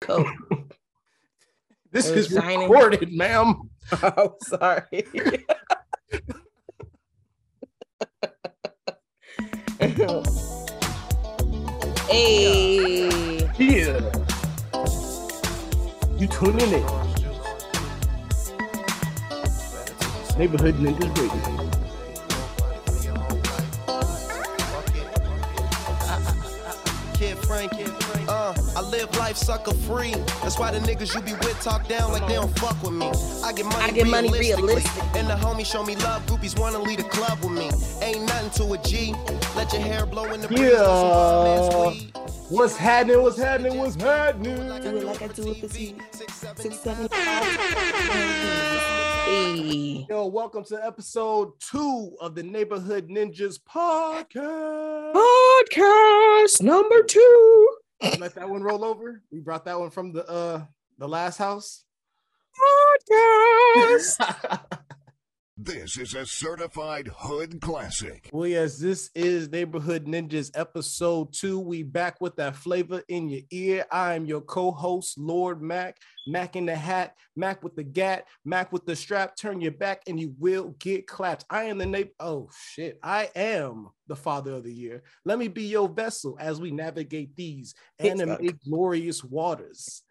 coat. This is shiny. recorded, ma'am. oh, sorry. hey. Yeah. You tuning in. Neighborhood Ninjas Radio. Kid Frank, I live life sucker free. That's why the niggas you be with talk down like they don't fuck with me. I get money, I get money realistically. realistically. And the homies show me love. Groupies wanna lead a club with me. Ain't nothing to a G. Let your hair blow in the breeze. Yeah. on some weed. What's happening? What's happening? What's happening? Do it like I do with the T. Six, seven, five. Hey. Yo, welcome to episode two of the Neighborhood Ninjas podcast. Podcast number two. Let that one roll over. We brought that one from the uh the last house. Podcast. This is a certified hood classic. Well, yes, this is Neighborhood Ninjas episode two. We back with that flavor in your ear. I am your co-host, Lord Mac. Mac in the hat, Mac with the gat, Mac with the strap. Turn your back and you will get clapped. I am the neighbor. Oh shit! I am the father of the year. Let me be your vessel as we navigate these He's anime glorious waters.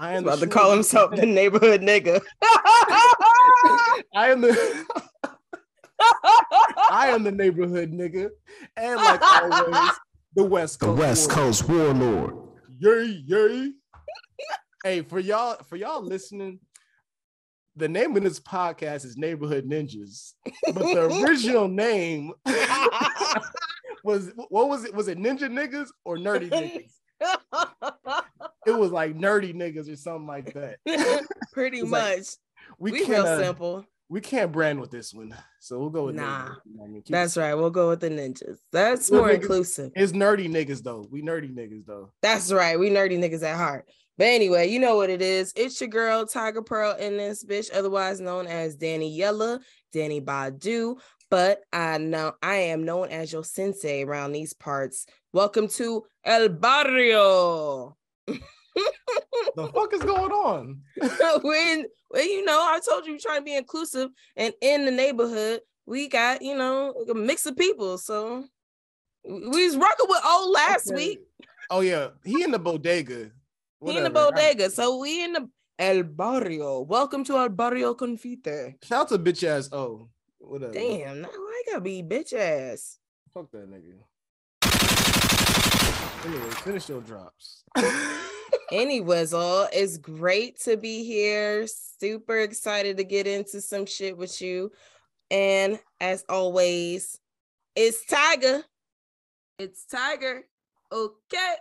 I am About the to call himself the neighborhood nigga. I am the. I am the neighborhood nigga, and like always, the West Coast. West Coast Warlord. Yay, yay. hey, for y'all, for y'all listening, the name of this podcast is Neighborhood Ninjas, but the original name was what was it? Was it Ninja Niggas or Nerdy Niggas? It was like Nerdy Niggas or something like that. Pretty much. like, We, We, real can't. uh, simple. we can't brand with this one, so we'll go with Nah, Neighborhood. You know I mean? That's right. We'll go with the ninjas. That's more niggas- inclusive. It's nerdy niggas though. We nerdy niggas though. That's right. We nerdy niggas at heart. But anyway, you know what it is. It's your girl, Tiger Pearl, in this bitch, otherwise known as Danny Yella, Danny Badu. But I know I am known as your sensei around these parts. Welcome to El Barrio. The fuck is going on? when, when you know, I told you we're trying to be inclusive, and in the neighborhood, we got you know a mix of people. So we was rocking with old last Okay. week. Oh yeah, he in the bodega. He in the Whatever. bodega, so we in the El Barrio. Welcome to El Barrio Confite. Shout out to bitch ass O. Whatever. Damn, now I gotta be bitch ass. Fuck that nigga. Anyway, finish your drops. Anyways, all it's great to be here. Super excited to get into some shit with you. And as always, it's Tiger. It's Tiger. Okay.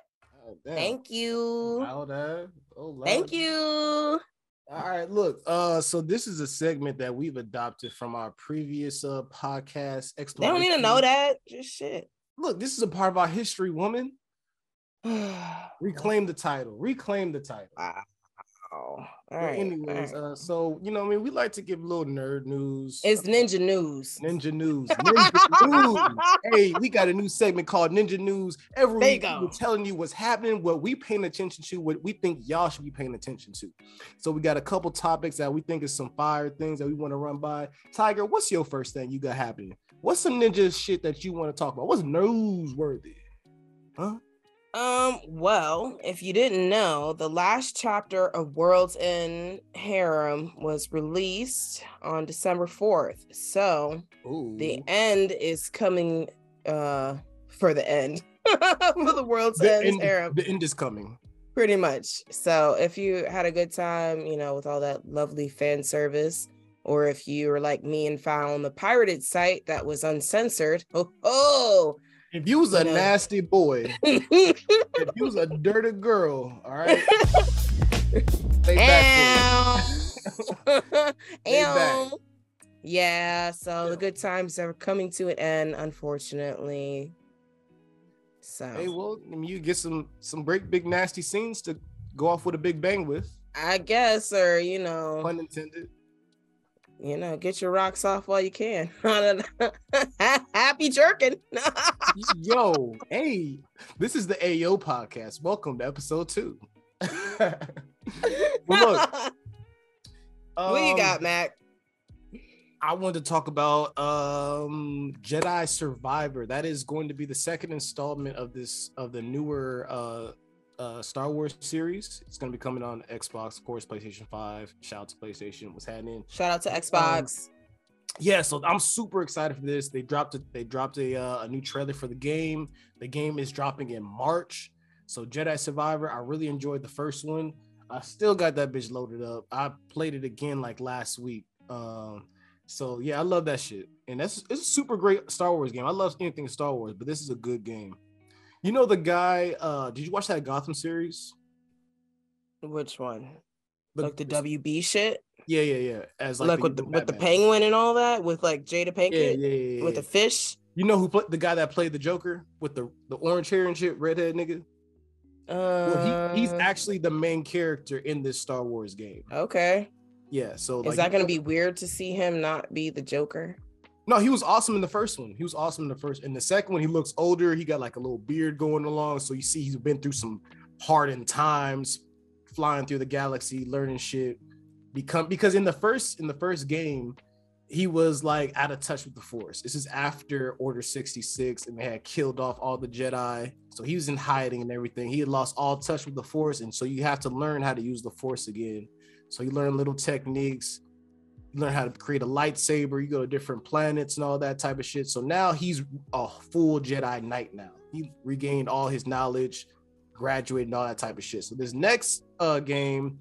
Oh. Thank you. Oh. Thank you. All right, look. Uh, so this is a segment that we've adopted from our previous uh podcast. They don't need to know that. Just shit. Look, this is a part of our history, woman. Reclaim the title. Reclaim the title. Wow. All But right. anyways, right. uh, so you know, I mean, we like to give a little nerd news. It's ninja news. Ninja News. Ninja News. Hey, we got a new segment called Ninja News. Every week we're telling you what's happening, what we paying attention to, what we think y'all should be paying attention to. So we got a couple topics that we think is some fire things that we want to run by. Tiger, what's your first thing you got happening? What's some ninja shit that you want to talk about? What's newsworthy? Huh? Um, well, if you didn't know, the last chapter of World's End Harem was released on December 4th. So Ooh. the end is coming uh for the end for the World's the, End end, Harem. the end is coming. Pretty much. So if you had a good time, you know, with all that lovely fan service, or if you were like me and found the pirated site that was uncensored, oh, oh. If you was a nasty uh, nasty boy, if you was a dirty girl, all right. Stay back for it. Ow. Stay back. Yeah, so the good times are coming to an end, unfortunately. So Hey, well, I mean, you get some some great big nasty scenes to go off with a big bang with. I guess, or you know, Pun intended. You know, get your rocks off while you can. Happy jerking. Yo, hey, this is the AO podcast. Welcome to episode two. well, look, what you um, got, Mac? I wanted to talk about um Jedi Survivor. That is going to be the second installment of this of the newer uh uh Star Wars series. It's going to be coming on Xbox, of course, PlayStation 5. Shout out to PlayStation. What's happening? Shout out to Xbox. yeah so i'm super excited for this they dropped it they dropped a, uh, a new trailer for the game the game is dropping in march so jedi survivor i really enjoyed the first one i still got that bitch loaded up i played it again like last week um so yeah i love that shit and that's it's a super great star wars game i love anything star wars but this is a good game you know the guy uh did you watch that gotham series Which one? The- like the WB shit, yeah yeah yeah as like, the with the with the penguin and all that, with like Jada Pinkett, yeah, yeah, yeah, with yeah. the fish. You know who played the guy that played the Joker with the the orange hair and shit, redhead nigga. Uh, Well, he, he's actually the main character in this Star Wars game. okay. Yeah, so Is that gonna be weird to see him not be the Joker? No? He was awesome in the first one. He was awesome in the first. In the second one, he looks older. He got like a little beard going along, so you see he's been through some hardened times, flying through the galaxy, learning shit. Become because in the first in the first game, he was like out of touch with the Force. This is after Order sixty six, and they had killed off all the Jedi. So he was in hiding and everything. He had lost all touch with the Force, and so you have to learn how to use the Force again. So you learn little techniques. Learn how to create a lightsaber. You go to different planets and all that type of shit. So now he's a full Jedi Knight. Now he regained all his knowledge, graduated, and all that type of shit. So this next uh game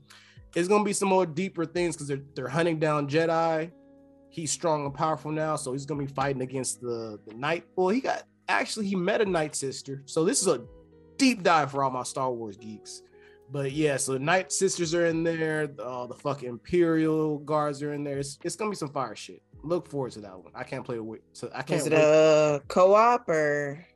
is gonna be some more deeper things because they're they're hunting down Jedi. He's strong and powerful now, so he's gonna be fighting against the the Knight. Well, he got actually he met a Night Sister. So this is a deep dive for all my Star Wars geeks. But yeah, so the Night Sisters are in there. Uh, the fucking Imperial guards are in there. It's, it's gonna be some fire shit. Look forward to that one. I can't play it with. So I can't. Is it wait. a co-op or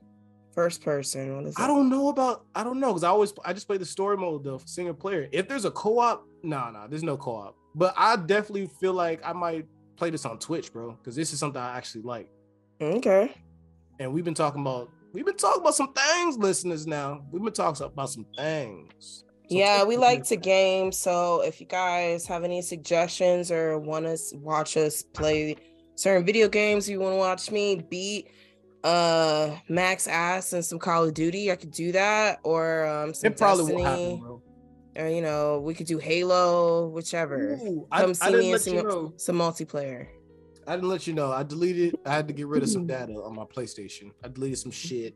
first person? What is? I don't know about. I don't know because I always I just play the story mode though, single player. If there's a co-op, no, nah, no, nah, there's no co-op. But I definitely feel like I might play this on Twitch, bro, because this is something I actually like. Okay. And we've been talking about we've been talking about some things, listeners. Now we've been talking about some things. Yeah, we like to game. So if you guys have any suggestions or want to watch us play certain video games, you want to watch me beat uh Max ass and some Call of Duty, I could do that. Or um some It probably Destiny, will happen, bro. or you know, we could do Halo, whichever. Ooh, Come I see didn't me and some, you know. some multiplayer. I didn't let you know. I deleted. I had to get rid of some data on my PlayStation. I deleted some shit,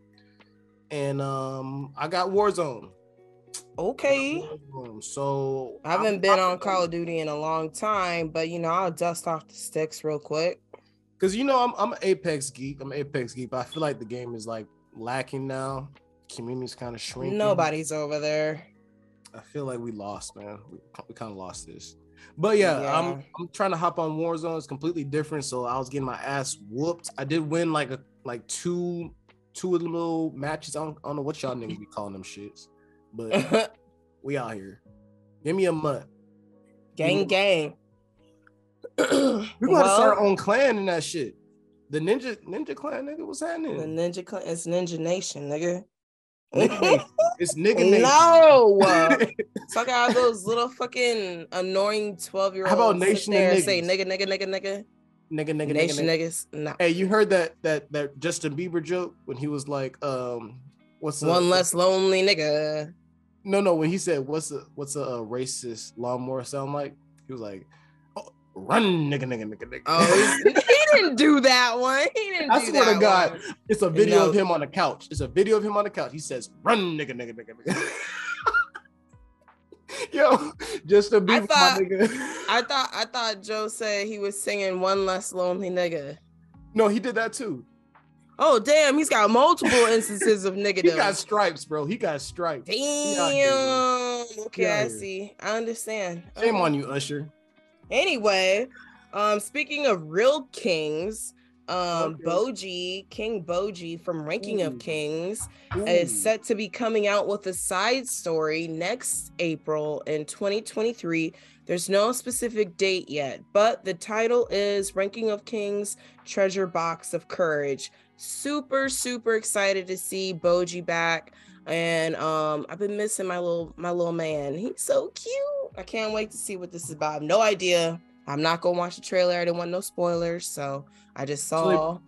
and um, I got Warzone. Okay. Um, so I haven't been on Call of Duty in a long time, but you know, I'll dust off the sticks real quick. because you know I'm I'm an Apex geek. I'm an Apex geek, but I feel like the game is like lacking now. Community's kind of shrinking. Nobody's over there. I feel like we lost, man. We, we kind of lost this. But yeah, Yeah. I'm I'm trying to hop on Warzone. It's completely different. So I was getting my ass whooped. I did win like a like two two of the little matches. I don't, I don't know what y'all niggas be calling them shits, but we out here. Give me a month. gang, gang. We have to start our own clan in that shit. The ninja ninja clan, nigga. What's happening? The? Ninja Clan, it's Ninja Nation, nigga. It's nigga nation. no, fuck out those little fucking annoying twelve year olds. How about Nation there and say Niggas? nigga, nigga, nigga, nigga, nigga, nigga, nigga, Nation nigga. niggas. Nah, Hey, you heard that that that Justin Bieber joke when he was like, um, what's one less lonely nigga. No, no. When he said, "What's a what's a, uh racist lawnmower sound like?" He was like, oh, "Run, nigga, nigga, nigga, nigga." Oh, he didn't do that one. He didn't. I swear to God, one. it's a video of him on the couch. It's a video of him on the couch. He says, "Run, nigga, nigga, nigga, nigga." Yo, just a beat, thought- my nigga. I thought I thought Joe said he was singing one less lonely nigga. no, he did that too. Oh damn, he's got multiple instances of nigga. He got stripes, bro. He got stripes. Damn. Okay, I see. I understand. Shame Okay. on you, Usher. Anyway, um, speaking of real kings, um, Okay. Bojji, King Bojji from Ranking Ooh. of Kings Ooh. is set to be coming out with a side story next April in 2023. There's no specific date yet, but the title is Ranking of Kings Treasure Box of Courage. Super, super excited to see Bojji back. And um, I've been missing my little my little man. He's so cute. I can't wait to see what this is about. I have no idea. I'm not gonna watch the trailer. I didn't want no spoilers, so I just So they- saw.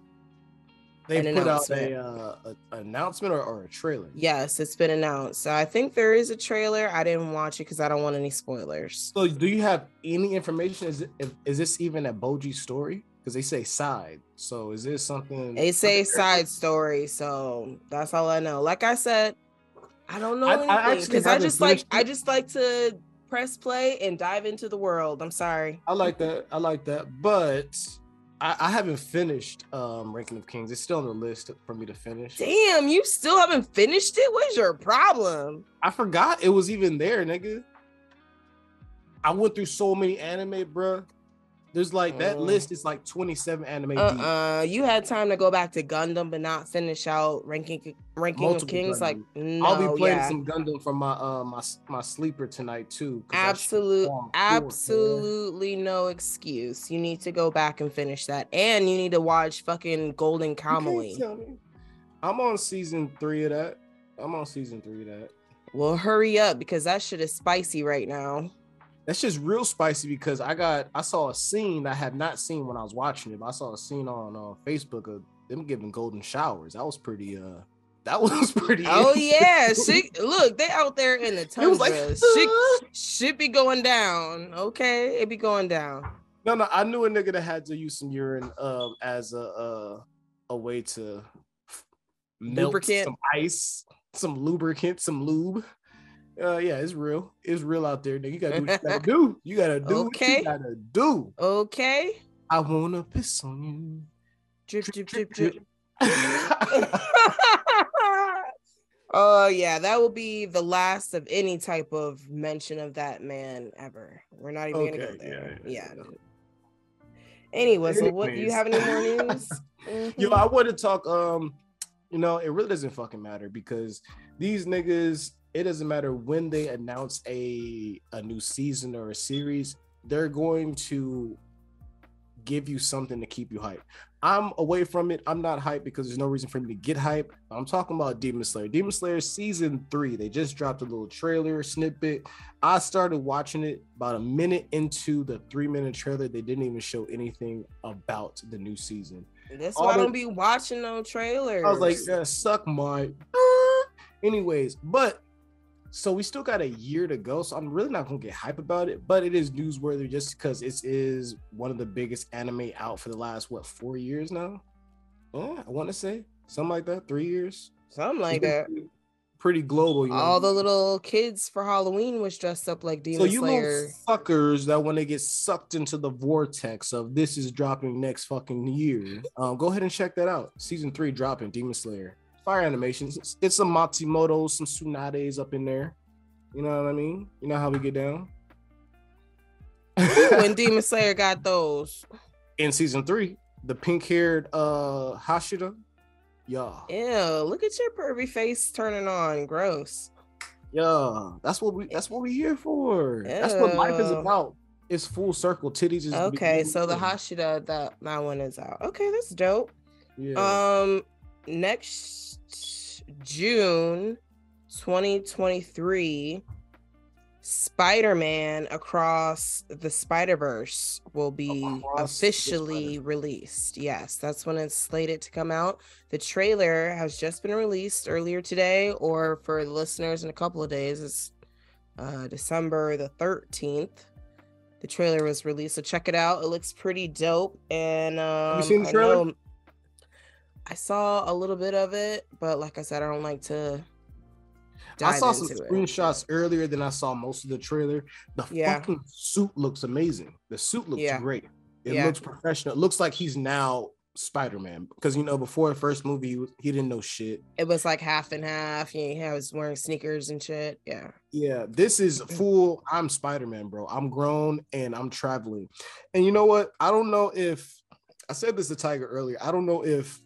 They put out a, uh, a an announcement or, or a trailer. Yes, it's been announced. So I think there is a trailer. I didn't watch it because I don't want any spoilers. So do you have any information? Is it, is this even a Bojji story? Because they say side. So is this something? They say side story, so that's all I know. Like I said, I don't know I- I anything actually because I, haven't just like I just like to press play and dive into the world. I'm sorry. I like that. I like that. But I, I haven't finished um Ranking of Kings. It's still on the list for me to finish. Damn, you still haven't finished it? What's your problem? I forgot it was even there, nigga. I went through so many anime, bruh. There's like that Mm. list is like 27 anime deep. Uh-uh. You had time to go back to Gundam but not finish out ranking ranking of Multiple Kings. Like no, I'll be playing yeah. some Gundam from my uh my my sleeper tonight too. Absolute, absolutely no excuse. You need to go back and finish that, and you need to watch fucking Golden Kamuy. I'm on season three of that. I'm on season three of that. Well, hurry up because that shit is spicy right now. That's just real spicy because I got I saw a scene I had not seen when I was watching it. But I saw a scene on uh, Facebook of them giving golden showers. That was pretty uh that was pretty Oh yeah, shit. Look, they out there in the It tundra. was like shit, shit be going down. Okay, it be going down. no no I knew a nigga that had to use some urine um as a uh a way to melt Lubricant? some ice, some lubricant, some lube. Uh yeah, it's real. It's real out there. Nigga. You gotta do what you gotta do. You gotta do what Okay. you gotta do. Okay, I wanna piss on drip, you. drip, drip, drip. Oh yeah, that will be the last of any type of mention of that man ever. We're not even gonna go there. yeah, Yeah. yeah. Anyway, so what do you have any more news? Yo, Mhm. I want to talk. Um, you know, it really doesn't fucking matter because these niggas. It doesn't matter when they announce a a new season or a series. They're going to give you something to keep you hyped. I'm away from it. I'm not hyped because there's no reason for me to get hyped. I'm talking about Demon Slayer. Demon Slayer season three. They just dropped a little trailer snippet. I started watching it about a minute into the three minute trailer. They didn't even show anything about the new season. That's all why I don't be watching no trailers. I was like, yeah, suck my. Anyways, but so we still got a year to go. So I'm really not gonna get hype about it, but it is newsworthy just because it is one of the biggest anime out for the last what four years now. Yeah, I want to say something like that. Three years. something like that. Pretty global. You know? All the little kids for Halloween was dressed up like Demon so you Slayer. fuckers that when they get sucked into the vortex of this is dropping next fucking year, um, go ahead and check that out. Season three dropping Demon Slayer. Fire animations. It's, it's some Matsumoto, some Tsunades up in there. You know what I mean? You know how we get down. when Demon Slayer got those. in season three, the pink-haired uh Hashira. Yeah. Ew, look at your pervy face turning on. Gross. Yeah. That's what we that's what we here for. That's what life is about. It's full circle. Titties is Okay, beginning so the Hashira that that one is out. Okay, that's dope. Yeah. Um, next June, 2023, Spider-Man Across the Spider-Verse will be Across officially released. Yes, that's when it's slated to come out. The trailer has just been released earlier today, or for the listeners in a couple of days, it's uh, December the 13th. The trailer was released, so check it out. It looks pretty dope. And um, seen the trailer? know- I saw a little bit of it, but like I said, I don't like to. I saw some it. screenshots earlier than I saw most of the trailer. The Yeah. fucking suit looks amazing. The suit looks Yeah. great. It Yeah. looks professional. It looks like he's now Spider-Man because you know before the first movie he, was- he didn't know shit. It was like half and half. Yeah, he was wearing sneakers and shit. Yeah. Yeah, this is mm. full. I'm Spider-Man, bro. I'm grown and I'm traveling. And you know what? I don't know if I said this to Tiger earlier. I don't know if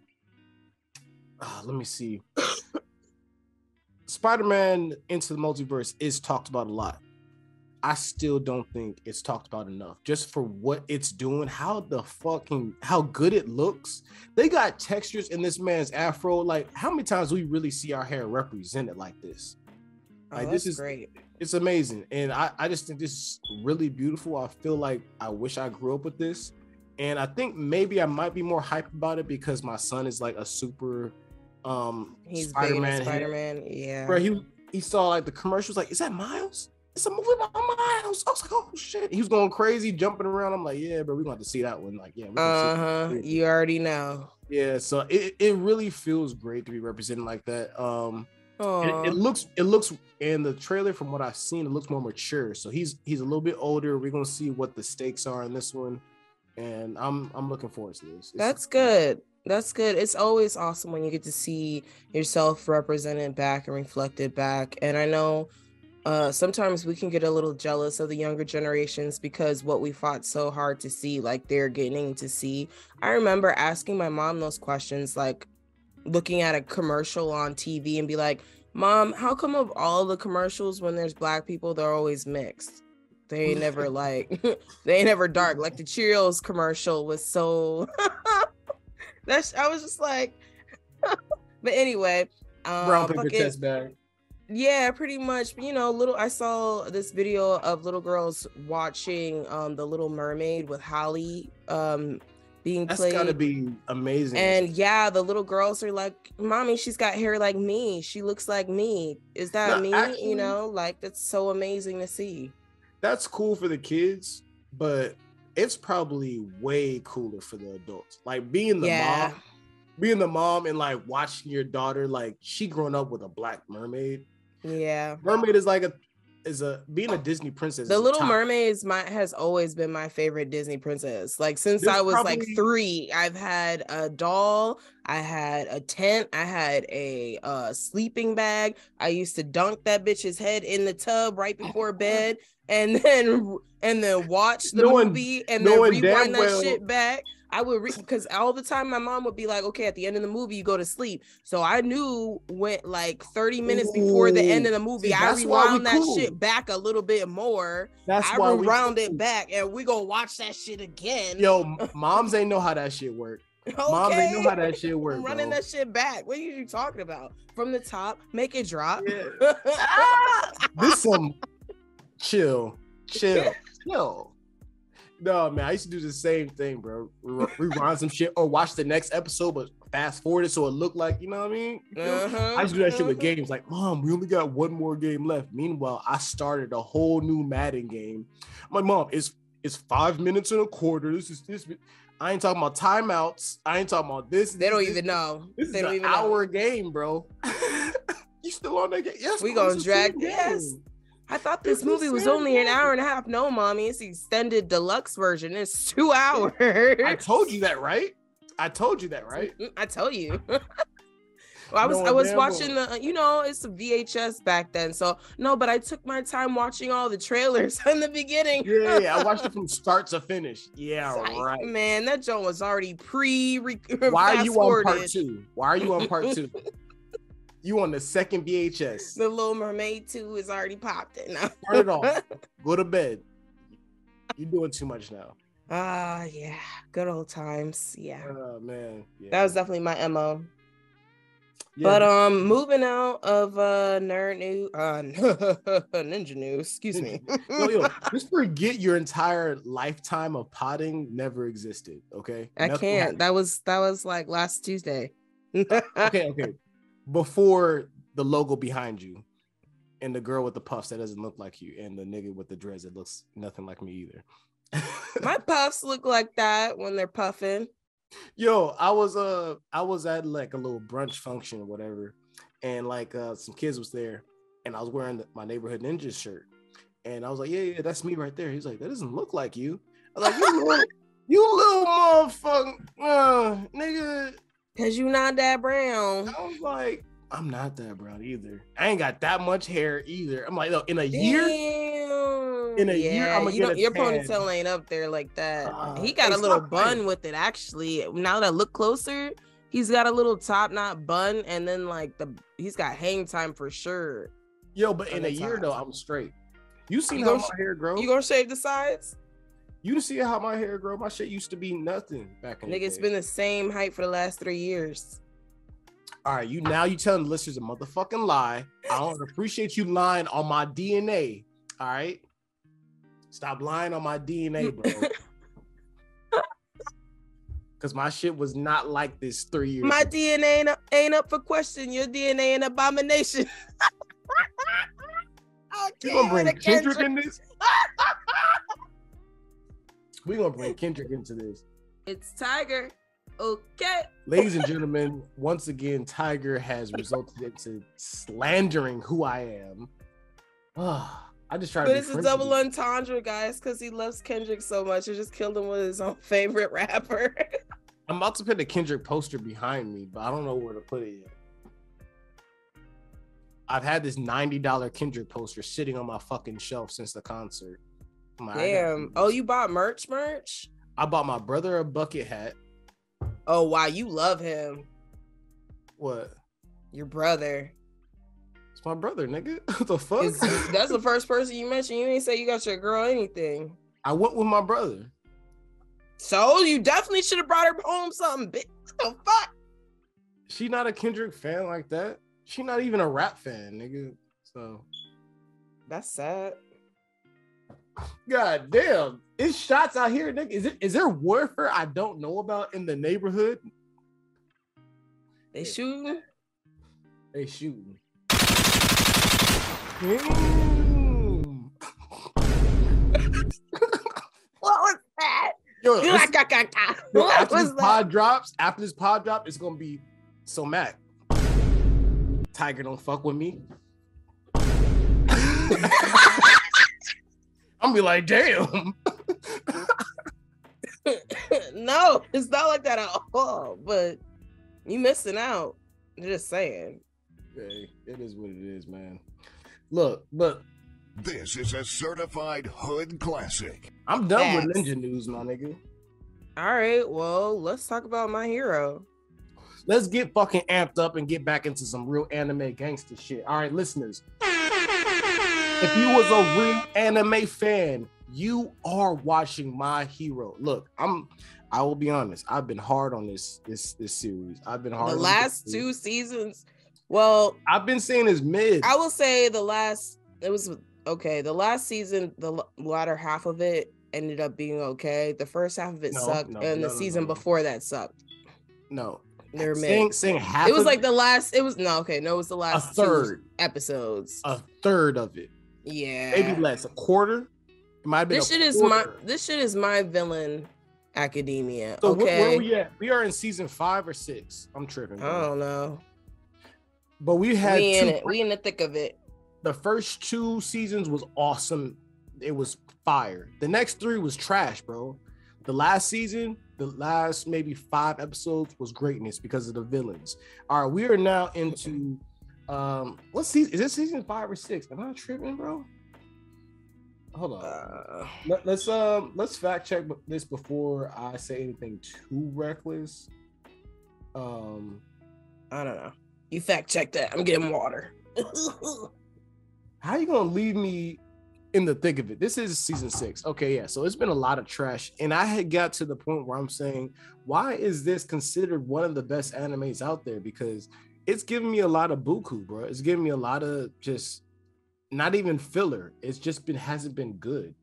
Ah, let me see. Spider-Man into the multiverse is talked about a lot. I still don't think it's talked about enough. Just for what it's doing, how the fucking how good it looks. They got textures in this man's afro. Like, how many times we really see our hair represented like this? Oh, Like that's this is great. it's amazing. And I, I just think this is really beautiful. I feel like I wish I grew up with this. And I think maybe I might be more hyped about it because my son is like a super um He's Spider-Man big. Spider Man. Yeah. Bro, he he saw like the commercials, like, is that Miles? It's a movie about Miles. I was like, oh shit. He was going crazy, jumping around. I'm like, yeah, bro, we're gonna have to see that one. Like, yeah, we're gonna uh-huh. You already know. yeah. So it, it really feels great to be represented like that. Um it, it looks it looks in the trailer from what I've seen, it looks more mature. So he's he's a little bit older. We're gonna see what the stakes are in this one. And I'm I'm looking forward to this. It's- That's good. That's good. It's always awesome when you get to see yourself represented back and reflected back. And I know uh sometimes we can get a little jealous of the younger generations because what we fought so hard to see, like they're getting to see. I remember asking my mom those questions, like looking at a commercial on TV and be like, Mom, how come of all the commercials when there's black people, they're always mixed? They ain't never like they ain't never dark. Like the Cheerios commercial was so that's I was just like but anyway, um brown paper fucking- test bag. yeah, pretty much. You know, little I saw this video of little girls watching um the Little Mermaid with Holly um being played That's played. gotta be amazing. and yeah, the little girls are like, "Mommy, she's got hair like me. She looks like me. Is that No, me?" actually- you know, like that's so amazing to see. That's cool for the kids, but it's probably way cooler for the adults. Like being the Yeah. mom, being the mom and like watching your daughter, like she grown up with a black mermaid. Yeah. Mermaid is like a is a being a Disney princess. The Little. Mermaid is my has always been my favorite Disney princess. Like since There's I was like three, I've had a doll, I had a tent, I had a uh, sleeping bag. I used to dunk that bitch's head in the tub right before bed, and then and then watch the Knowing- movie and then rewind that well- shit back. I would re- because all the time my mom would be like, "Okay, at the end of the movie, you go to sleep." So I knew went like thirty minutes before the end of the movie, See, I that's why we rewound that cool. shit back a little bit more. That's I why we rewound it back, and we gonna watch that shit again. Yo, moms ain't know how that shit work. okay? Moms ain't know how that shit I'm running bro. that shit back. What are you talking about? From the top, make it drop. Yeah. this some chill, chill, chill. No, man, I used to do the same thing, bro. Rewind some shit or watch the next episode, but fast forward it so it looked like, you know what I mean? You? Uh-huh, I used to do that shit with uh-huh. games. Like, mom, we only got one more game left. Meanwhile, I started a whole new Madden game. My mom, it's it's five minutes and a quarter. This is this. I ain't talking about timeouts. I ain't talking about this. They don't this, even know. This They is don't an even know. hour game, bro. you still on that game? Yes. We bro, gonna drag- game. I thought this movie was only an hour and a half. No, mommy, it's the extended deluxe version. It's two hours. I told you that, right? I told you that, mm, right? Mm, I tell you. well, I was I was watching the you know it's a VHS back then so no but I took my time watching all the trailers in the beginning. Yeah, yeah, I watched it from start to finish. Yeah, right. Man, that joint was already pre. Why are you on part two? Why are you on part two? You on the second VHS. The Little Mermaid 2 is already popped in now. Turn it off. Go to bed. You're doing too much now. Ah, yeah, good old times. Yeah, Oh man. Yeah. that was definitely my mo. Yeah. But um, moving out of uh nerd news, uh, ninja news. Excuse me. yo, yo, just forget your entire lifetime of potting never existed. Okay. I Nothing can't. happened. That was that was like last Tuesday. okay, okay. Before the logo behind you, and the girl with the puffs that doesn't look like you, and the nigga with the dreads that looks nothing like me either. My puffs look like that when they're puffing. Yo, I was uh I was at like a little brunch function or whatever, and like uh some kids was there, and I was wearing the- my neighborhood ninja shirt, and I was like, yeah, yeah, that's me right there. He's like, that doesn't look like you. I was like, you little, you little motherfucker. Cause you're not that brown. I was like, I'm not that brown either. I ain't got that much hair either. I'm like, no, in a year, In a year, I'ma you get a your ponytail ain't up there like that. Uh, he got a little bun with it actually. Now that I look closer, he's got a little top knot bun, and then like the he's got hang time for sure. yo, but in a year though, I'm straight. You seen You how gonna my sh- hair grow? You gonna shave the sides? You see how my hair grow? My shit used to be nothing back in Nigga, it's been the same height for the last three years. All right, you now you telling the listeners a motherfucking lie. I don't appreciate you lying on my DNA. All right, stop lying on my DNA, bro. Because my shit was not like this three years. My ago. DNA ain't up, ain't up for question. Your DNA an abomination. You gonna bring a Kendrick in this? we gonna bring Kendrick into this, It's Tiger. Okay. ladies and gentlemen. Once again, Tiger has resulted into slandering who I am. Oh, I just try to. But it's a double entendre, guys, because he loves Kendrick so much. It just killed him with his own favorite rapper. I'm about to put a Kendrick poster behind me, but I don't know where to put it yet. I've had this $90 Kendrick poster sitting on my fucking shelf since the concert. I'm like, I gotta Damn. Oh, you bought merch merch? I bought my brother a bucket hat. Oh, wow. You love him. What? Your brother. It's my brother, nigga. what the fuck? Is- That's the first person you mentioned. You didn't say you got your girl anything. I went with my brother. So you definitely should have brought her home something. Bitch. What the fuck? She not a Kendrick fan like that. She not even a rap fan, nigga. So That's sad. God damn. It's shots out here, nigga. Is it is there warfare I don't know about in the neighborhood? They shooting. They shooting. What was that? Yo, this- yo, What after was this that? pod drops, after this pod drop, it's gonna be so mad. Tiger don't fuck with me. I'm be like, damn. no, it's not like that at all. But you missing out. Just saying. Hey, it is what it is, man. Look, but This is a certified hood classic. I'm done with ninja news, my nigga. All right. Well, let's talk about my hero. Let's get fucking amped up and get back into some real anime gangster shit. All right, listeners. If you was a real anime fan, you are watching my hero. Look, I'm I will be honest. I've been hard on this this this series. I've been hard on The last two seasons. Well, I've been saying is mid. I will say the last it was okay. The last season, the latter half of it ended up being okay. The first half of it No, sucked, no, and no, the season before that sucked. no. They're saying saying half It was like the last. It was no okay. No, it was the a last two third, episodes. a third of it. Yeah, Maybe less, a quarter. It might have been This shit is my. This shit is my villain. Academia. So okay. where we at? We are in season five or six. I'm tripping. I don't know. But we had We in it. We in the thick of it. the first two seasons was awesome. It was fire. The next three was trash, bro. The last season, the last maybe five episodes was greatness because of the villains. All right, we are now into um what season is this season five or six? Am I tripping, bro? Hold on. Uh, Let, us um let's fact check this before I say anything too reckless. Um I don't know. You fact check that. I'm getting water. how are you gonna leave me in the thick of it? This is season six. Okay, yeah. So it's been a lot of trash, and I had got to the point where I'm saying, why is this considered one of the best animes out there? Because it's giving me a lot of buku, bro. It's giving me a lot of just not even filler. It's just been hasn't been good.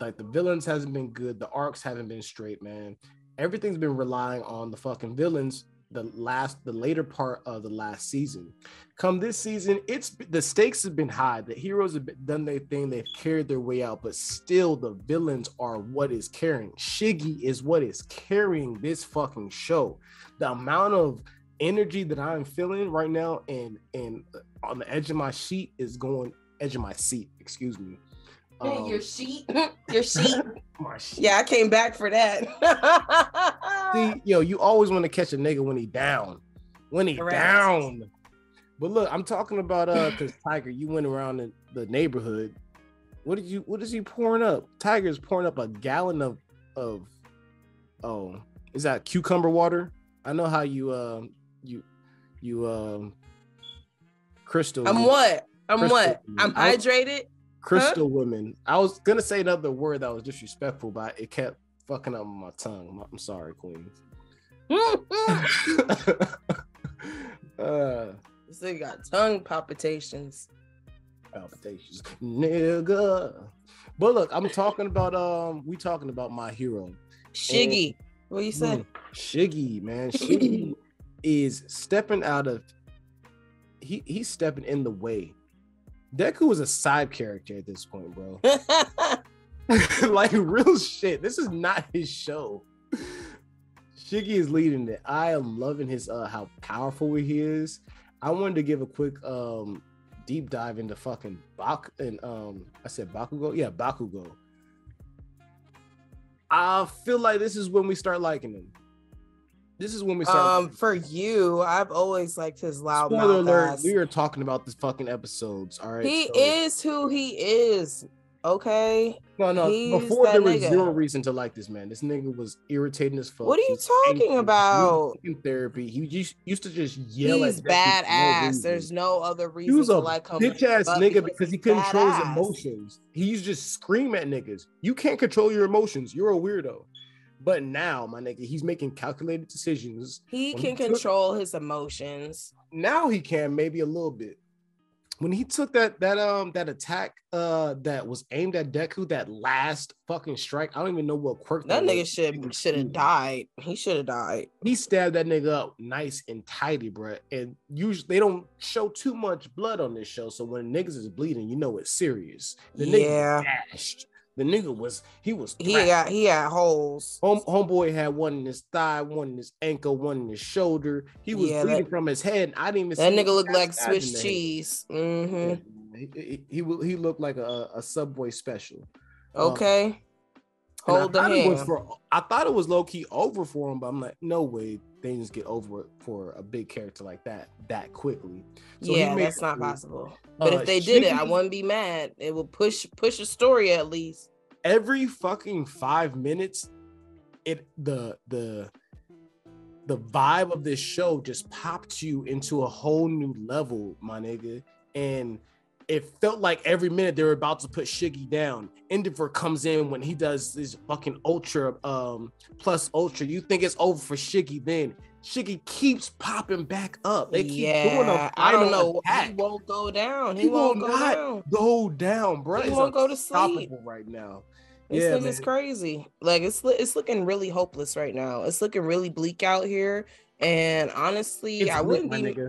Like the villains hasn't been good. The arcs haven't been straight, man. Everything's been relying on the fucking villains. The last, the later part of the last season. Come this season, it's the stakes have been high. The heroes have been, done their thing. They've carried their way out, but still, the villains are what is carrying. Shiggy is what is carrying this fucking show. The amount of energy that I'm feeling right now, and and on the edge of my sheet is going edge of my seat. Excuse me. Um, your sheet. Your sheet. my sheet. yeah, I came back for that. See, yo, you always want to catch a nigga when he down. When he Correct. down. But look, I'm talking about uh because Tiger, you went around the, the neighborhood. What did you what is he pouring up? Tiger's pouring up a gallon of of oh, is that cucumber water? I know how you um you you um crystal I'm what? I'm Crystal, what? I'm hydrated. Crystal woman. I was gonna say another word that was disrespectful, but it kept fucking up my tongue. I'm sorry, Queen. uh, this nigga got tongue palpitations. Palpitations, nigga. But look, I'm talking about um, we talking about my hero, Shiggy. And, what you say? Mm, Shiggy, man. Shiggy is stepping out of. He he's stepping in the way. Deku was a side character at this point, bro. like real shit. This is not his show. Shiggy is leading it. I am loving his uh how powerful he is. I wanted to give a quick um deep dive into fucking Bak and um I said Bakugo. Yeah, Bakugo. I feel like this is when we start liking him. This is when we start. Um, for you, I've always liked his loud Spoiler mouth. Alert, ass. We are talking about this fucking episodes. All right. He so. is who he is. Okay. No, no. He's Before there was nigga. zero reason to like this man. This nigga was irritating as fuck. What are you talking about? In therapy, he just used to just yell. He's badass. No There's no other reason he was a to like him. Bitch ass nigga because he couldn't control his emotions. He used to just scream at niggas. You can't control your emotions. You're a weirdo. But now, my nigga, he's making calculated decisions. He can he control took, his emotions. Now he can maybe a little bit when he took that that um that attack uh that was aimed at Deku, that last fucking strike, I don't even know what quirk that, that nigga should should have died. He should have died. He stabbed that nigga up nice and tidy, bro. And usually they don't show too much blood on this show, so when niggas is bleeding, you know it's serious. The yeah. nigga dashed. The nigga was he was he got he had holes. Home homeboy had one in his thigh, one in his ankle, one in his shoulder. He was yeah, bleeding that, from his head. I didn't even. See that nigga looked like Swiss cheese. Mm-hmm. He, he, he, he looked like a, a subway special. Okay. Um, Hold the hand. For, I thought it was low key over for him, but I'm like, no way things get over for a big character like that that quickly. So yeah, that's not possible. But uh, if they did it, I wouldn't be mad. It will push push a story at least. Every fucking five minutes, it the the the vibe of this show just popped you into a whole new level, my nigga. And it felt like every minute they were about to put Shiggy down. Endeavor comes in when he does this fucking ultra um plus ultra. You think it's over for Shiggy then. Shiggy keeps popping back up. They keep yeah, doing a I don't know. Attack. He won't go down. He, he won't go down. Go down, bro. He won't go to sleep right now. This yeah, thing man. is crazy. Like it's it's looking really hopeless right now. It's looking really bleak out here. And honestly, it's I wouldn't lit, be.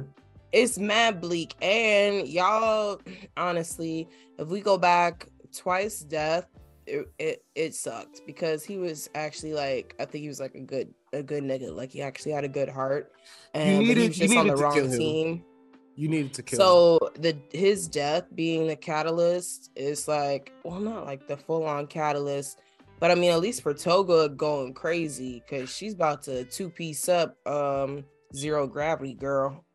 It's mad bleak. And y'all, honestly, if we go back twice, death, it, it it sucked because he was actually like I think he was like a good a good nigga. Like he actually had a good heart, and needed, he was just on the wrong team. You needed to kill. So him. the his death being the catalyst is like, well, not like the full on catalyst, but I mean, at least for Toga going crazy because she's about to two piece up um zero gravity girl.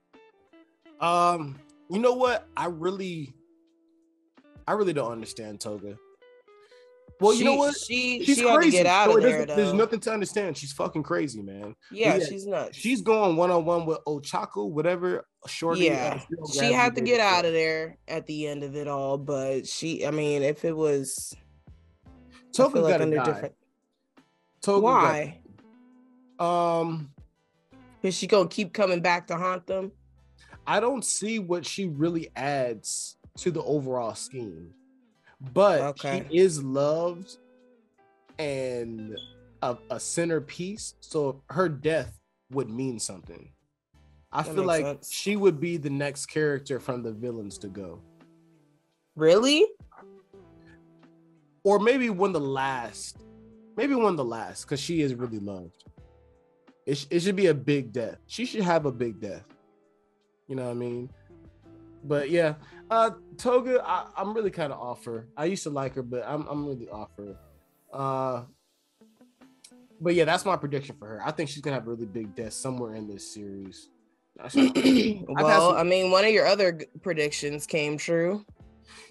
Um, you know what? I really, I really don't understand Toga. Well, she, you know what? She she's she crazy. get out so of there. There's nothing to understand. She's fucking crazy, man. Yeah, yeah she's nuts. She's going one on one with Ochaco, whatever. Short. Yeah, she had to get out of there at the end of it all. But she, I mean, if it was, Toga got like under die. different. Toga Why? Got, um, is she gonna keep coming back to haunt them? I don't see what she really adds to the overall scheme but okay. she is loved and a, a, centerpiece. So her death would mean something. I that feel like sense. she would be the next character from the villains to go. Really? Or maybe one the last. Maybe one the last because she is really loved. It, sh- it should be a big death. She should have a big death. You know what I mean? But yeah, uh, Toga, I, am really kind of off her. I used to like her, but I'm I'm really off her. Uh, but yeah, that's my prediction for her. I think she's gonna have a really big death somewhere in this series. well, some... I mean, one of your other predictions came true.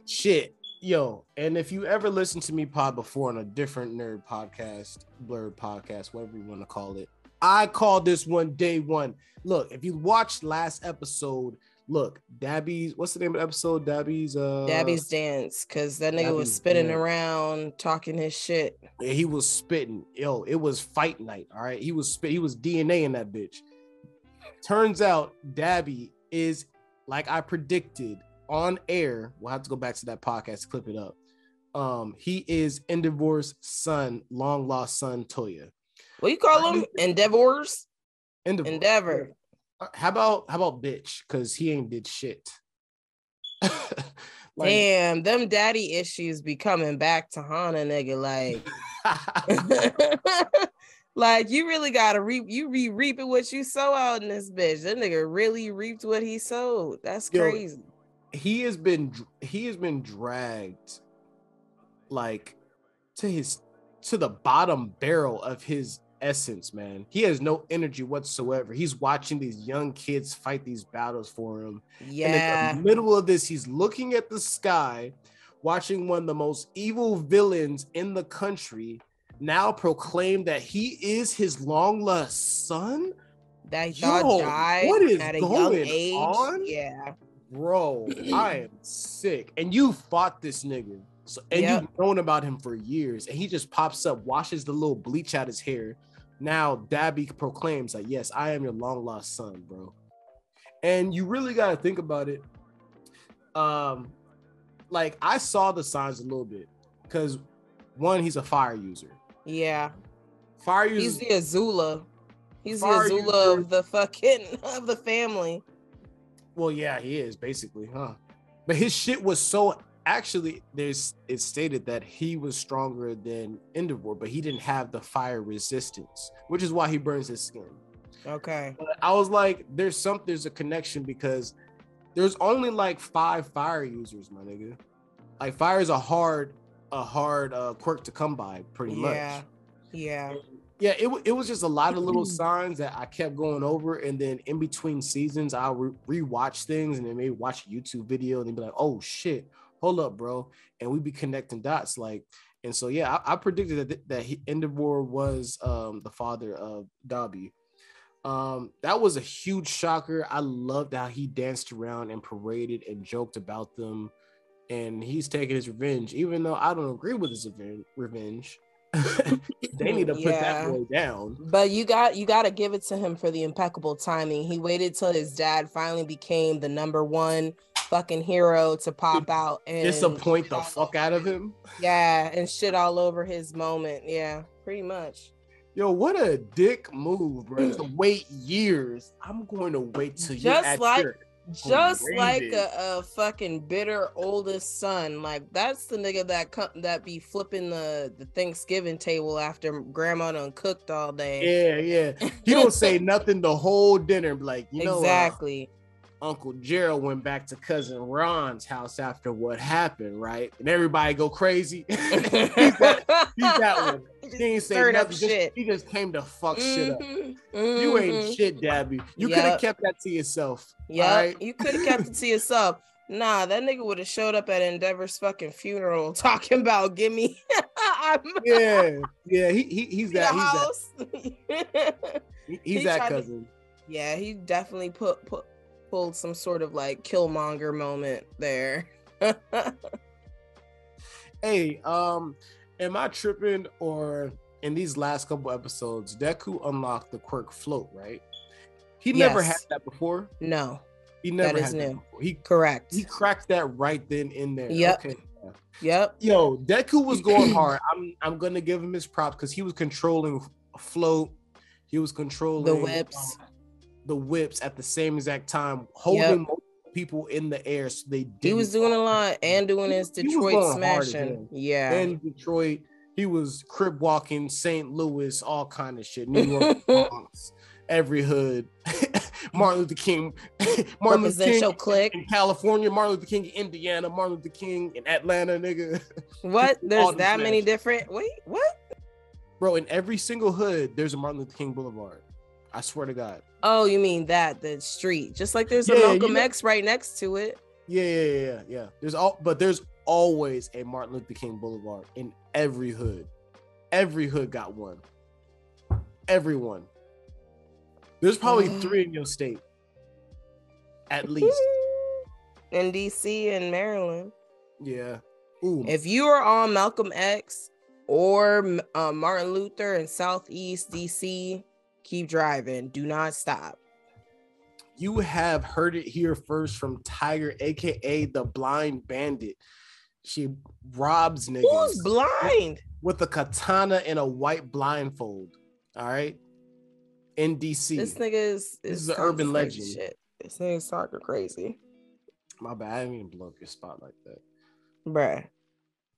Shit, yo, and if you ever listened to me pod before on a different nerd podcast, blurred podcast, whatever you want to call it, I called this one day one. Look, if you watched last episode, look, Dabi's what's the name of the episode? Dabi's uh Dabi's dance, cause that nigga was Dabi's spinning dance. around talking his shit. Yeah, he was spitting. Yo, it was fight night. All right. He was spit, he was DNA in that bitch. Turns out Dabi is like I predicted on air. We'll have to go back to that podcast to clip it up. Um, he is Endeavor's son, long lost son, Toya. What you call him? Endeavors? Endeavor. Endeavor. Uh, How about how about bitch? Cause he ain't did shit. Like- Damn, them daddy issues be coming back to Hana, nigga. Like, like you really gotta reap. You be reaping what you sow out in this bitch. That nigga really reaped what he sowed. That's Yo, crazy. he has been he has been dragged like to his to the bottom barrel of his essence man he has no energy whatsoever he's watching these young kids fight these battles for him Yeah. and in the middle of this he's looking at the sky watching one of the most evil villains in the country now proclaim that he is his long lost son that he Yo, died what is at a young going age. on? Yeah. bro, I am sick. And you fought this nigga. So and Yep. you've known about him for years. And he just pops up, washes the little bleach out his hair. Now Dabi proclaims like, yes, I am your long lost son, bro. And you really gotta think about it. Um, like I saw the signs a little bit because one, he's a fire user. Yeah. Fire user. He's the Azula. He's the Azula user- of the fucking of the family. Well, yeah, he is basically, huh? But his shit was so actually there's it's stated that he was stronger than Endeavor, but he didn't have the fire resistance, which is why he burns his skin. Okay. But I was like, there's some there's a connection because there's only like five fire users, my nigga. Like fire is a hard, a hard uh quirk to come by, pretty Yeah. much. Yeah. Yeah, it, wa- it was just a lot of little signs that I kept going over, and then in between seasons, I'll re- rewatch things and then maybe watch a YouTube video and then be like, "Oh shit, hold up, bro," and we be connecting dots, like. And so yeah, I, I predicted that that he, Endeavor was um, the father of Dabi. Um, that was a huge shocker. I loved how he danced around and paraded and joked about them, and he's taking his revenge, even though I don't agree with his aven- revenge. they need to put Yeah. that boy down. But you got you got to give it to him for the impeccable timing. He waited till his dad finally became the number one fucking hero to pop out and Disappoint the fuck out of him. Yeah, and shit all over his moment. Yeah, pretty much. Yo, what a dick move, bro. to wait years. I'm going to wait till you're Just like- Just like a, a fucking bitter oldest son. Like that's the nigga that co- that be flipping the the Thanksgiving table after grandma done cooked all day. Yeah, yeah. He don't say nothing the whole dinner. Like, you know, uh, exactly. Uncle Gerald went back to cousin Ron's house after what happened, right? And everybody go crazy. he's, that, he's that one. Just He ain't say nothing. Just- shit. he just came to fuck shit up. Mhm, You ain't mhm. shit, Dabi. You could have kept that to yourself. Yep, alright? you could have kept it to yourself. Nah, that nigga would have showed up at Endeavor's fucking funeral talking about give me Yeah, yeah. He, he he's that. He's house. that. He's He that tried to- cousin. yeah, he definitely put put pulled some sort of like Killmonger moment there. Hey, um, am I tripping or in these last couple episodes, Deku unlocked the quirk float, right? He never had that before. no, He never is had that new. before. He correct. he cracked that right then in there. Yep. Okay. Yep. Yo, Deku was going hard. I'm I'm gonna give him his props because he was controlling float. He was controlling The whips. um, the whips at the same exact time, holding Yep. people in the air so they He was doing a lot and doing his Detroit going hard as smashing. Yeah. in Detroit. He was crib walking St. Louis, all kind of shit. New York, Bronx, every hood. Martin Luther King, Martin Luther King your clique. in California, Martin Luther King in Indiana, Martin Luther King in Atlanta, nigga. What? There's that many different. Wait, what? Bro, in every single hood, there's a Martin Luther King Boulevard. I swear to God. Oh, you mean that the street? Just like there's a Yeah, you Malcolm know- X right next to it. Yeah, yeah, yeah, yeah, yeah. There's all, but there's always a Martin Luther King Boulevard in every hood. Every hood got one. Everyone. There's probably three in your state. at least. in DC and Maryland. Yeah. Ooh. If you are on Malcolm X or uh, Martin Luther in Southeast DC, keep driving. Do not stop. You have heard it here first from Tiger, aka the Blind Bandit. She robs niggas. Who's blind? With a katana and a white blindfold. All right. In DC. This nigga is, this is an urban legend. Shit. This nigga's talking crazy. My bad. I didn't even blow up your spot like that. Bruh.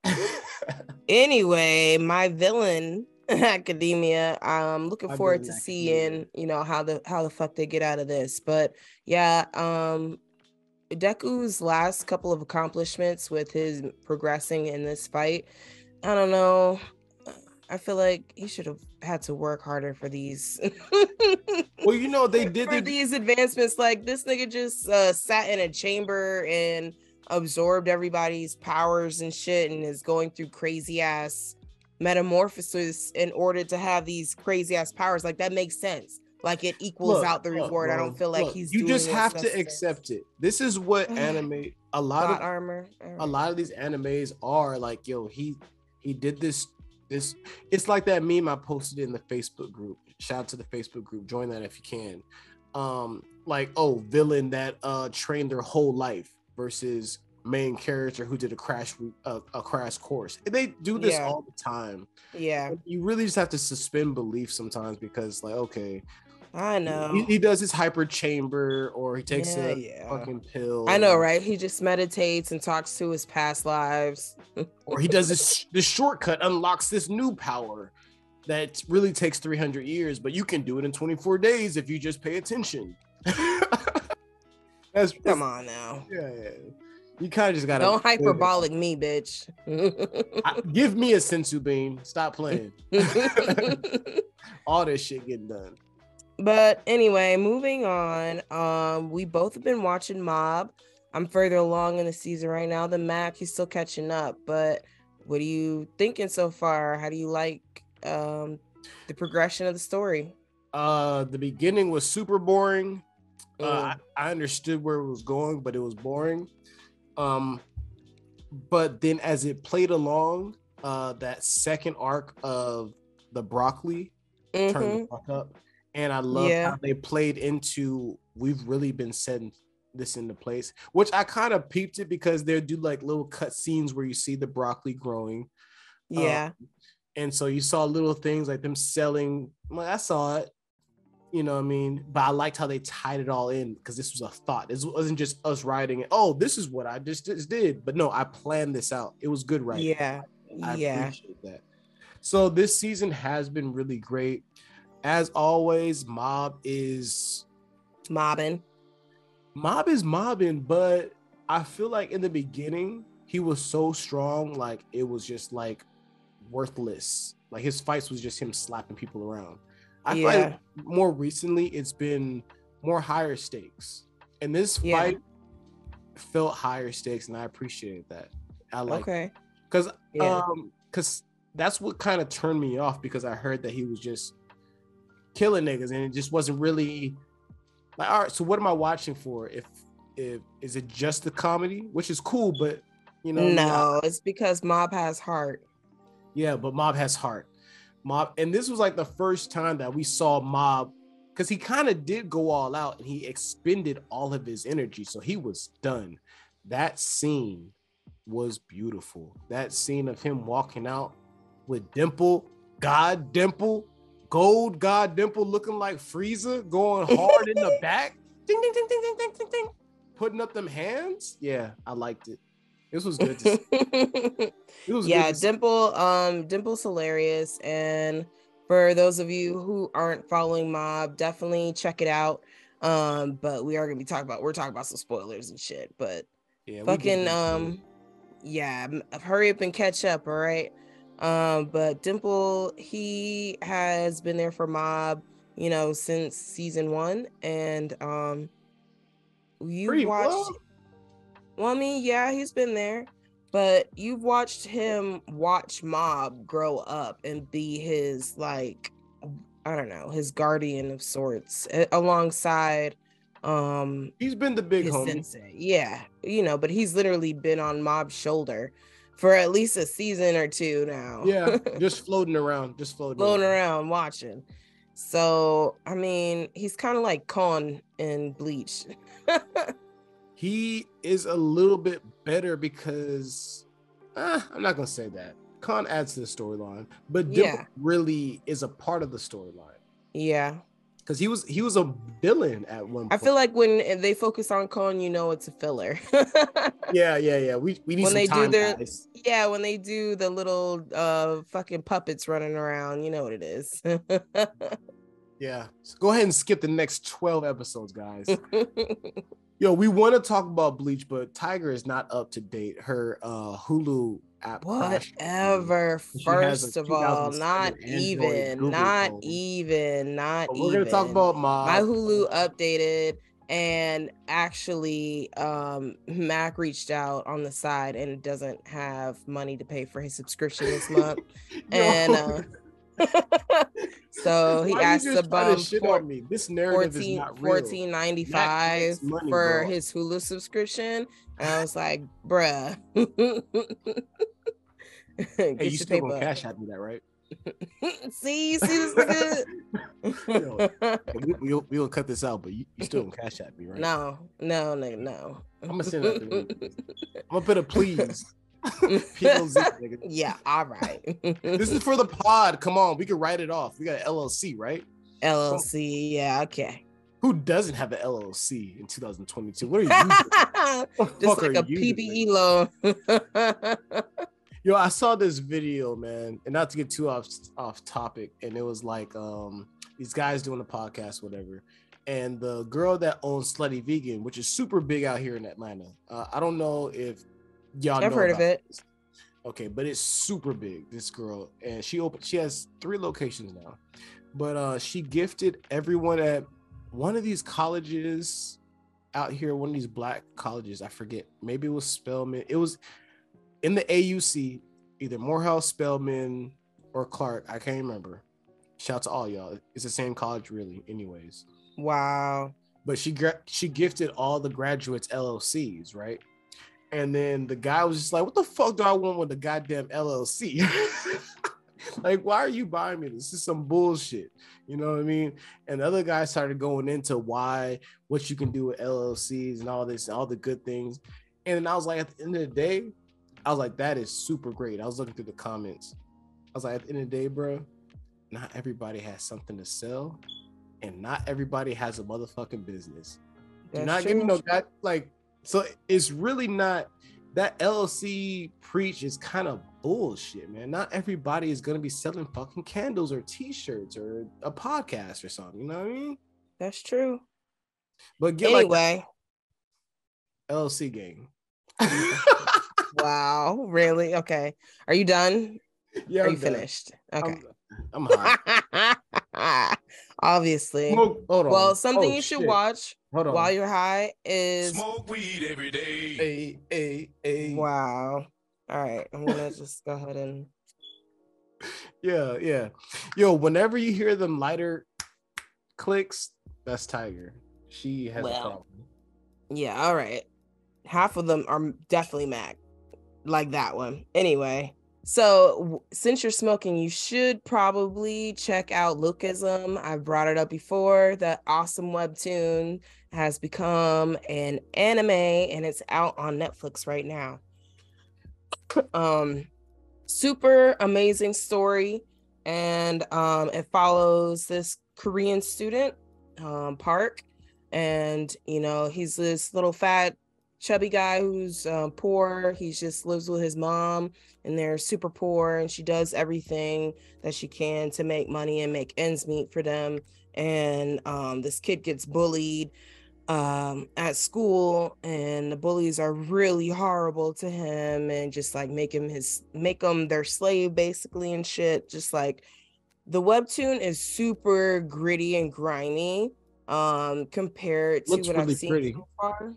anyway, my villain academia. I'm looking My forward to academia. seeing, you know, how the how the fuck they get out of this. But yeah, um Deku's last couple of accomplishments with his progressing in this fight. I don't know. I feel like he should have had to work harder for these. well, you know, they did for these advancements. Like this nigga just uh, sat in a chamber and absorbed everybody's powers and shit and is going through crazy ass metamorphosis in order to have these crazy ass powers. Like that makes sense. Like it equals look, out the reward. Look, I don't feel like he's. You just have to accept it. This is what anime. A lot Plot of armor. A lot of these animes are like, yo, he he did this. This it's like that meme I posted in the Facebook group. Shout out to the Facebook group. Join that if you can. Um, like oh, villain that uh trained their whole life versus main character who did a crash a, a crash course. And They do this yeah. all the time. Yeah. You really just have to suspend belief sometimes because like okay, I know. He, he does his hyper chamber or he takes yeah, a yeah. fucking pill. I know, right? He just meditates and talks to his past lives. or he does this this shortcut unlocks this new power that really takes 300 years, but you can do it in 24 days if you just pay attention. that's, Come on now. Yeah, yeah. You kind of just gotta don't hyperbolic me, bitch. I, give me a senzu bean. Stop playing. All this shit getting done. But anyway, moving on. Um, we both have been watching Mob. I'm further along in the season right now than Mac. He's still catching up. But what are you thinking so far? How do you like um the progression of the story? Uh, the beginning was super boring. Uh, mm. I, I understood where it was going, but it was boring. Um, but then as it played along, uh, that second arc of the broccoli mm-hmm. turned the fuck up, and I love yeah. how they played into. We've really been setting this into place, which I kind of peeped it because they do like little cut scenes where you see the broccoli growing. Yeah. Um, and so you saw little things like them selling. Well, I saw it you know what I mean? But I liked how they tied it all in because this was a thought. This wasn't just us writing it. Oh, this is what I just, just did. But no, I planned this out. It was good writing. Yeah. I yeah. appreciate that. So this season has been really great. As always, Mob is mobbing. Mob is mobbing, but I feel like in the beginning he was so strong, like it was just like worthless. Like his fights was just him slapping people around. I yeah. feel like more recently it's been more higher stakes. And this yeah. fight felt higher stakes and I appreciated that. I like okay. Cause yeah. um cause that's what kind of turned me off because I heard that he was just killing niggas and it just wasn't really like all right, so what am I watching for? If if is it just the comedy, which is cool, but you know No, it's because Mob has heart. Yeah, but Mob has heart. Mob, and this was like the first time that we saw Mob because he kind of did go all out and he expended all of his energy, so he was done. That scene was beautiful. That scene of him walking out with Dimple, God Dimple, Gold God Dimple looking like Frieza, going hard in the back, ding ding ding ding ding ding ding ding, putting up them hands. Yeah, I liked it. This was good. it was yeah, Dimple. Um, Dimple's hilarious, and for those of you who aren't following Mob, definitely check it out. Um, but we are gonna be talking about we're talking about some spoilers and shit. But yeah, fucking um, yeah, hurry up and catch up. All right. Um, but Dimple, he has been there for Mob, you know, since season one, and um, you Pretty watched. Well well, I mean, yeah, he's been there, but you've watched him watch Mob grow up and be his like I don't know, his guardian of sorts alongside um He's been the big homie. sensei. Yeah, you know, but he's literally been on Mob's shoulder for at least a season or two now. Yeah, just floating around, just floating, floating around watching. So I mean, he's kind of like Kon in Bleach. He is a little bit better because uh, I'm not gonna say that. Kon adds to the storyline, but Yeah. really is a part of the storyline yeah, because he was he was a villain at one. Point. I feel like when they focus on Kon, you know it's a filler. yeah, yeah, yeah. We we need When some they do their- guys. yeah, when they do the little uh fucking puppets running around, you know what it is. Yeah, so go ahead and skip the next twelve episodes, guys. Yo, we want to talk about Bleach, but Tiger is not up to date. Her uh Hulu app. Whatever. She has a First of all, not even, Google not phone. even, not But even. we're gonna talk about my my Hulu updated and actually um Mac reached out on the side and doesn't have money to pay for his subscription this month. and uh so he asked trying bum shit on me. This narrative 14 is not real. 14.95 money, for bro. his Hulu subscription. And I was like, bruh. Hey, you still gonna cash at me that, right? see, see this Yo, nigga? we, we'll, we'll cut this out, but you, you still gonna cash at me, right? no, no, nigga, no. I'm gonna send that to. I'm gonna put a please. P-O-Z, yeah, all right. This is for the pod. Come on, we can write it off. We got an LLC, right? LLC, yeah, okay. Who doesn't have an LLC in 2022? What are you? What Just like a PPE doing? loan. Yo, I saw this video, man, and not to get too off off topic, and it was like um these guys doing a podcast, whatever. And the girl that owns Slutty Vegan, which is super big out here in Atlanta. Uh, I don't know if y'all I've know heard of it. this. Okay, but it's super big, this girl. And she opened she has three locations now. But uh she gifted everyone at one of these colleges out here, one of these black colleges. I forget. Maybe it was Spelman. It was in the AUC, either Morehouse, Spelman, or Clark. I can't remember. Shout out to all y'all. It's the same college, really, anyways. wow. But she gra- she gifted all the graduates LLCs, right? And then the guy was just like, "What the fuck do I want with the goddamn LLC? like, why are you buying me this? This is some bullshit." You know what I mean? And the other guy started going into why, what you can do with LLCs and all this, and all the good things. And then I was like, at the end of the day, I was like, that is super great. I was looking through the comments. I was like, at the end of the day, bro, not everybody has something to sell, and not everybody has a motherfucking business. Do not give me no that like. So it's really not that LLC preach is kind of bullshit, man. Not everybody is gonna be selling fucking candles or T-shirts or a podcast or something. You know what I mean? That's true. But get like Anyway, LLC gang. wow, really? Okay. Are you done? yeah, Are I'm you done. finished? Okay. I'm, I'm high. Obviously. Smoke- hold on. Well, something Oh, you should shit. watch Hold on. while you're high is Smoke weed every day. Hey, hey, hey. wow. All right, I'm gonna just go ahead and Yeah, yeah. Yo, whenever you hear them lighter clicks, that's Tiger. She has a problem. yeah. All right, half of them are definitely Mac, like that one. Anyway, so since you're smoking, you should probably check out Lookism. I've brought it up before. That awesome webtoon has become an anime, and it's out on Netflix right now. um super amazing story and um it follows this korean student um park and you know he's this little fat chubby guy who's um, poor he just lives with his mom and they're super poor and she does everything that she can to make money and make ends meet for them and um, this kid gets bullied um at school and the bullies are really horrible to him and just like make him his make him their slave basically and shit just like the webtoon is super gritty and grimy um compared to Looks what really i've seen pretty. so far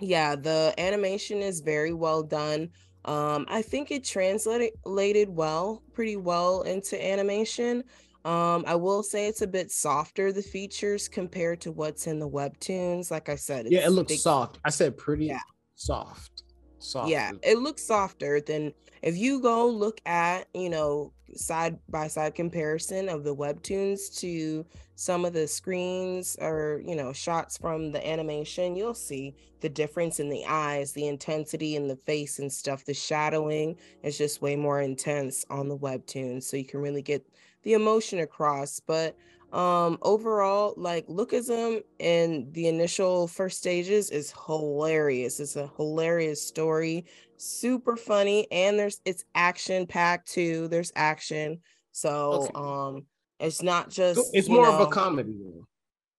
yeah the animation is very well done um i think it translated well pretty well into animation Um, I will say it's a bit softer the features compared to what's in the webtoons. Like I said, yeah, it looks they- soft. I said pretty Yeah. soft. Soft. Yeah, it looks softer than if you go look at, you know, side by side comparison of the webtoons to some of the screens or, you know, shots from the animation, you'll see the difference in the eyes, the intensity in the face and stuff. The shadowing is just way more intense on the webtoons, so you can really get the emotion across. But um overall like lookism in the initial first stages is hilarious it's a hilarious story super funny and there's it's action packed too there's action so Okay. um it's not just it's more of a comedy. Though.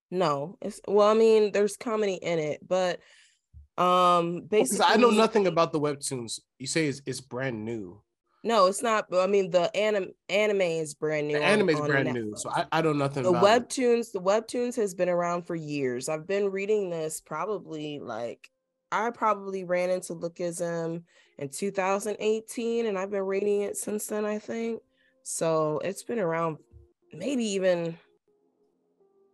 no it's well i mean there's comedy in it but um basically I know nothing about the webtoons. You say it's, it's brand new. No it's not i mean the anim- anime is brand new The anime is brand new, so I, I don't know nothing the about it. webtoons the webtoons has been around for years. I've been reading this probably like i probably ran into lookism in 2018 and i've been reading it since then i think. So it's been around maybe even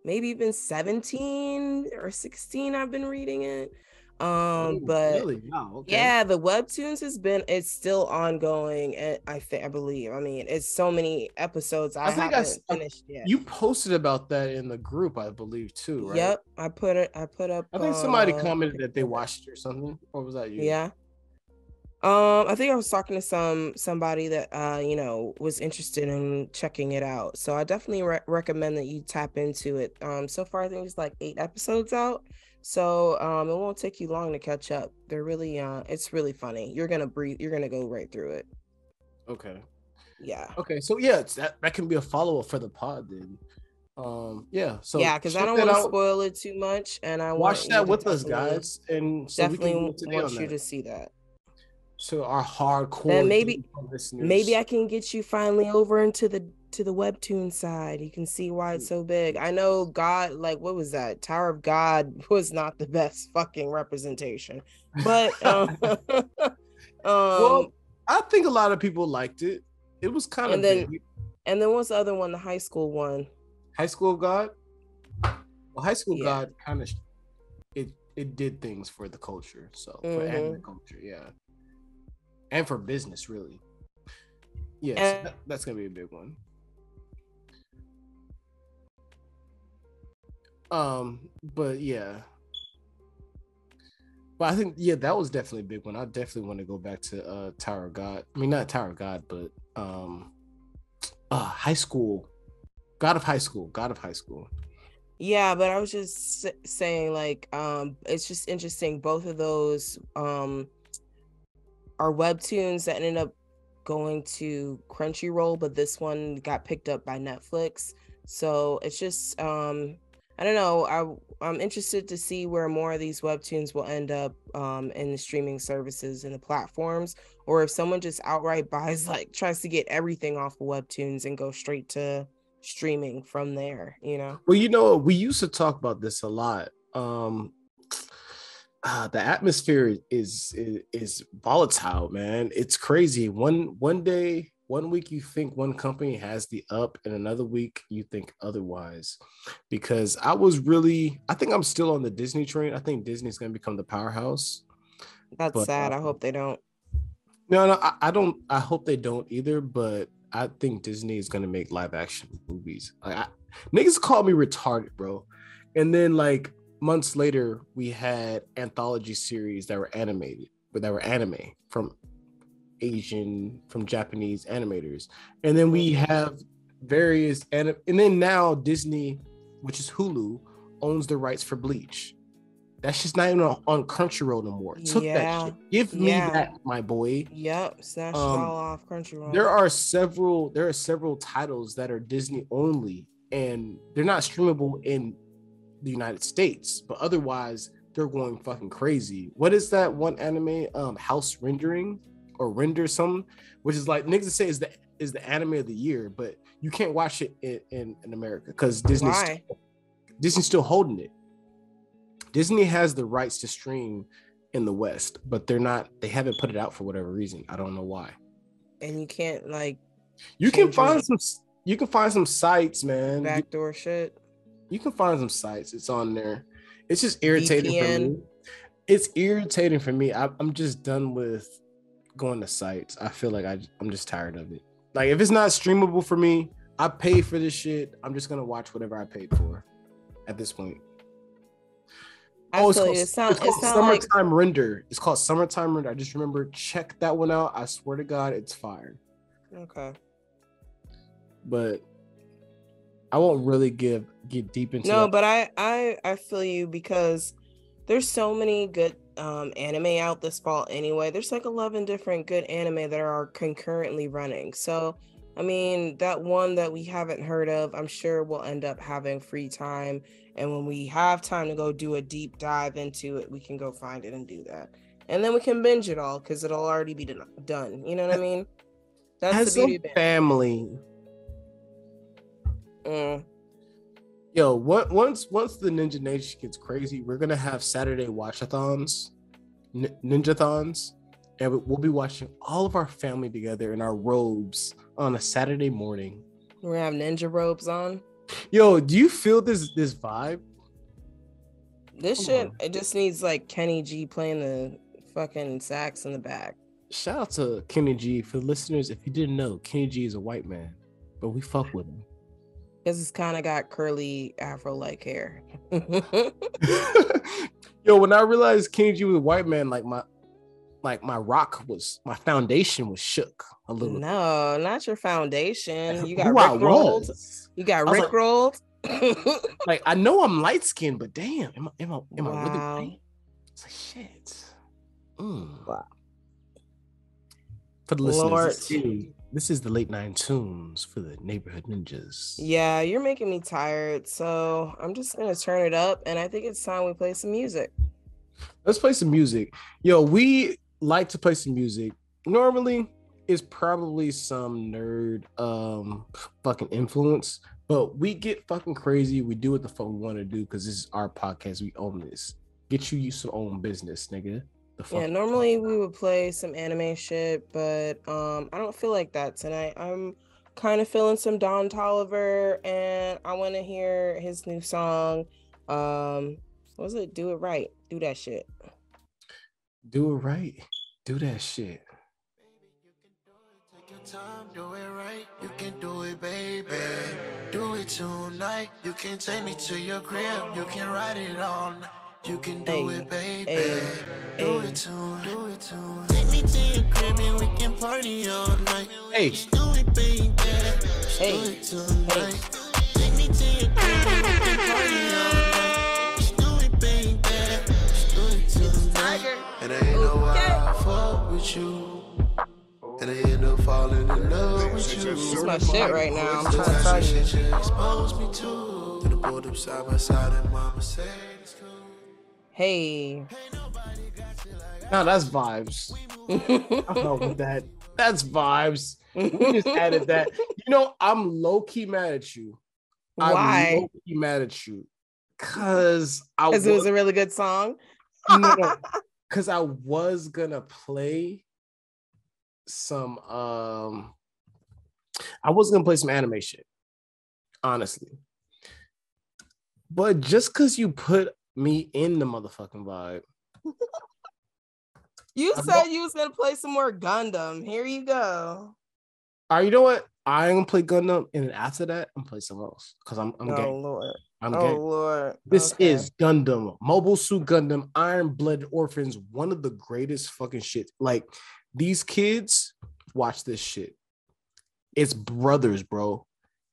maybe even 17 or 16 i've been reading it um Oh, but really? Wow, okay. yeah, the webtoons has been it's still ongoing. And I think I believe. I mean, it's so many episodes. I, I think I haven't s- I- finished yet. You posted about that in the group, I believe, too, right? Yep, I put it. I put up. I think somebody uh, commented that they watched it or something. Or was that you? Yeah. Um, I think I was talking to some somebody that uh, you know, was interested in checking it out. So I definitely re- recommend that you tap into it. Um, so far I think it's like eight episodes out. So um, it won't take you long to catch up. They're really uh, it's really funny. You're gonna breathe. You're gonna go right through it. Okay. Yeah. Okay. So yeah, it's, that that can be a follow up for the pod then. Um. Yeah. So yeah, because I don't want to spoil it too much, and I Watch that with us, guys, and so we Definitely can want you that. to see that. So our hardcore Then maybe- Maybe I can get you finally over into the to the webtoon side. You can see why it's so big. I know God, like what was that? Tower of God was not the best fucking representation, but um, um Well, I think a lot of people liked it. It was kind of And then- big. and then what's the other one? The high school one. High School God. Well, High School Yeah. God kind of it it did things for the culture, so for Mhm. anime culture, yeah, and for business, really. yes And- that's gonna be a big one. Um, but yeah, but I think yeah, that was definitely a big one. I definitely want to go back to uh Tower of God. I mean, not Tower of God, but um, uh, High School, God of High School, God of High School. Yeah, but I was just saying, like, um, it's just interesting. Both of those um are webtoons that ended up going to Crunchyroll, but this one got picked up by Netflix. So it's just um I don't know. I I'm interested to see where more of these webtoons will end up um in the streaming services and the platforms, or if someone just outright buys like tries to get everything off of webtoons and go straight to streaming from there, you know. Well, you know, we used to talk about this a lot. Um uh, the atmosphere is, is is volatile, man. It's crazy. One one day, one week you think one company has the up, and another week you think otherwise. Because I was really, I think I'm still on the Disney train. I think Disney's gonna become the powerhouse. That's But, sad. I um, hope they don't. No, no, I, I don't. I hope they don't either. But I think Disney is gonna make live action movies. Like I, niggas call me retarded, bro. And then like months later, we had anthology series that were animated, but that were anime from Asian, from Japanese animators. And then we have various and and then now Disney, which is Hulu, owns the rights for Bleach. That's just not even on, on Crunchyroll no more. Took Yeah. that shit. Give me Yeah. that, my boy. Yep, snatched um, all off Crunchyroll. There are several there are several titles that are Disney only and they're not streamable in the United States, but otherwise they're going fucking crazy. What is that one anime um House Rendering or Render something which is like niggas say is the is the anime of the year, but you can't watch it in in, in America Disney's Why? still, Disney's still holding it. Disney has the rights to stream in the West, but they're not they haven't put it out for whatever reason. I don't know why. and you can't like You can find it. some. you can find some sites, man. You, Backdoor shit. you can find some sites. It's on there. It's just irritating for me. It's irritating for me. I, I'm just done with going to sites. I feel like I, I'm just tired of it. Like if it's not streamable for me, I pay for this shit. I'm just gonna watch whatever I paid for at this point. I Oh, it's called. It sound, it's it called like Summertime Render. It's called Summertime Render. I just remember check that one out. I swear to God, it's fire. okay. But I won't really give get deep into No, that. but I I I feel you because there's so many good um anime out this fall anyway. There's like 11 different good anime that are concurrently running. So, I mean, that one that we haven't heard of, I'm sure we'll end up having free time and when we have time to go do a deep dive into it, we can go find it and do that. And then we can binge it all cuz it'll already be done- done. You know what I mean? That's As the beauty a of family, Mm. Yo, what, once once the Ninja Nation gets crazy, we're gonna have Saturday watchathons, nin- ninjathons, and we- we'll be watching all of our family together in our robes on a Saturday morning. We're gonna have ninja robes on. Yo, do you feel this this vibe? This Come shit, on. it just needs like Kenny G playing the fucking sax in the back. Shout out to Kenny G for the listeners. If you didn't know, Kenny G is a white man, but we fuck with him. Because it's kind of got curly afro like hair. Yo, when I realized Kenny G was a white man, like my like my rock was my foundation was shook a little. no, not your foundation. You got Rick rolled. You got Rick like- rolled. Like I know I'm light skinned, but damn, am I am I am I really Wow. white? It's like shit. Mm. Wow. For the listeners, Lord. This is, the late nine tunes for the neighborhood ninjas. yeah, you're making me tired. So I'm just gonna turn it up, and I think it's time we play some music. Let's play some music. Yo, we like to play some music. Normally, it's probably some nerd um fucking influence, but we get fucking crazy. We do what the fuck we want to do because this is our podcast. We own this. Get you used to own business, nigga. The fuck Yeah, normally we would play some anime shit, but um I don't feel like that tonight. I'm kind of feeling some Don Toliver and I want to hear his new song. Um what was it? Do it right. Do that shit. do it right. Do that shit. Time, do it right. You can do it, baby. Do it tonight. You can take me to your crib. You can ride it all night. You can do Hey, it, baby. hey, do hey. it tonight. Do it tonight. Take me to your crib and we can party all night. Hey. Just do it, baby. Just Hey, do it tonight. Take me to your crib and we can party all night. Just do it, baby. Just do it tonight. And I ain't know why I fuck with you. And I end up falling in love with you. It's my shit right now. I'm trying to tell you. Shit you exposed me to. Then I pulled up side by side and mama said it's cool. Hey. Nah, that's vibes. I don't know that. That's vibes. We just added that. You know, I'm low key mad at you. I'm Why? low key mad at you. Cause I Because it was was a really good song. because I was gonna play some um I was gonna play some anime shit, honestly. But just because you put me in the motherfucking vibe, You I'm said you was gonna play some more Gundam. Here you go. all right, you know what? I ain't gonna play Gundam, and then after that, I'm gonna play something else because I'm I'm oh gang. Lord. I'm oh gang. Lord. This Okay. is Gundam, Mobile Suit Gundam, Iron Blooded Orphans, one of the greatest fucking shit. Like these kids watch this shit. It's brothers, bro.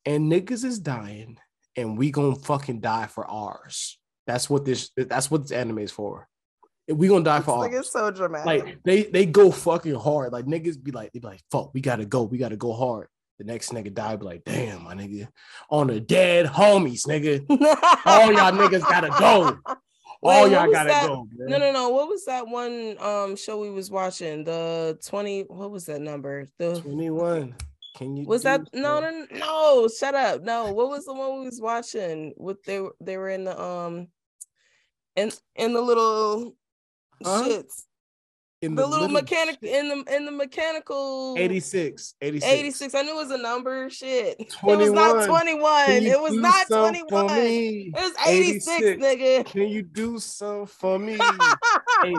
And niggas is dying, and we gonna fucking die for ours. That's what this that's what this anime is for. We gonna die for like it's so dramatic. Like they they go fucking hard. Like niggas be like, they be like, fuck, we gotta go, we gotta go hard. The next nigga die, be like, damn, my nigga, on the dead homies, nigga. All y'all niggas gotta go. Wait, All y'all gotta that? go. Man. No, no, no. What was that one um show we was watching? The 20, what was that number? The 21. Can you was that no no no no shut up. No, what was the one we was watching? with they were they were in the um in in the little Huh? shits. in the the, little little mechanic in the in the mechanical 86, 86. 86. I knew it was a number. Shit. It was not 21. It was not 21. for It was 86, nigga. Can you do something for me? 80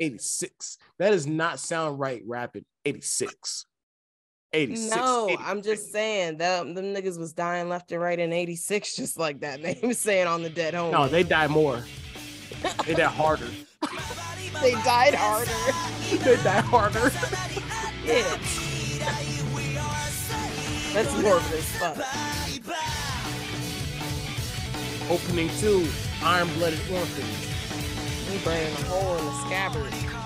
86. That does not sound right rapping. 86. 86. No, 80. I'm just saying that um, them niggas was dying left and right in 86, just like that. They was saying on the dead home. No, they die more. They die harder. they died harder. they die harder. Yeah. That's morbid as fuck. Opening two, Iron Blooded Orphan. We burning a hole in the scabbard.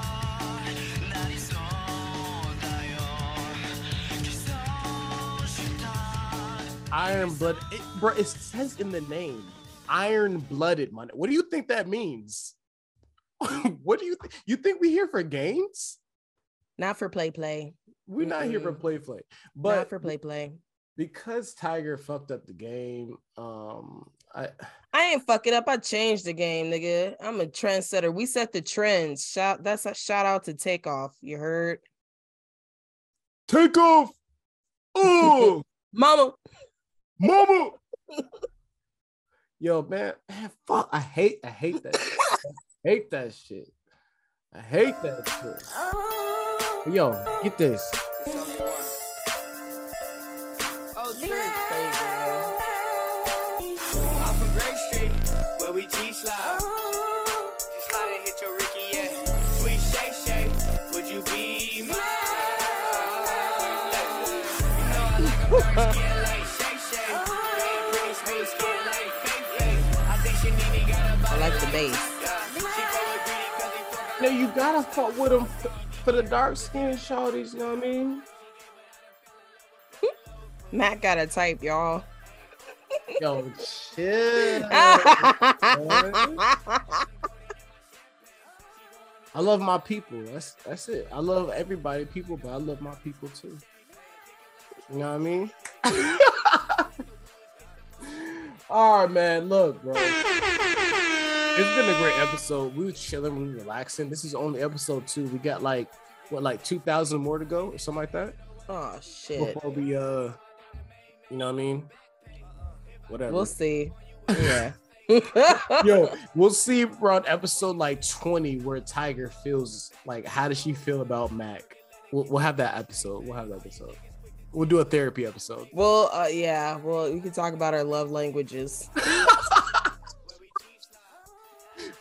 Iron Blood. It, bro, it says in the name, Iron Blooded. money. what do you think that means? what do you think? You think we here for games? Not for play play. We're not here for Mm-mm. play play. Not But for play play. because Tiger fucked up the game, um, I I ain't fuck it up. I changed the game, nigga. I'm a trendsetter. We set the trends. Shout that's a shout out to Takeoff. You heard? take off. Oh, Mama. Mama. Yo, man, man, fuck. I hate, I hate that. I hate that shit. I hate that shit. Yo, get this. Me, got a I body like the bass. She fuck with greedy 'cause he fuck No, you gotta fuck with them for, for the dark skin shorties. You know what I mean? Matt got a type, y'all. Yo, chill. I love my people. That's that's it. I love everybody, people, but I love my people too. You know what I mean? All right, man. Look, bro. It's been a great episode. We were chilling, we were relaxing. This is only episode two. We got like what, like two thousand more to go, or something like that. oh shit. Before we, uh, you know what I mean? Whatever. We'll see. Yeah. Yo, we'll see around episode like 20 where Tiger feels like how does she feel about Mac? We'll, we'll have that episode. We'll have that episode. We'll do a therapy episode. well, uh, yeah. Well, we can talk about our love languages.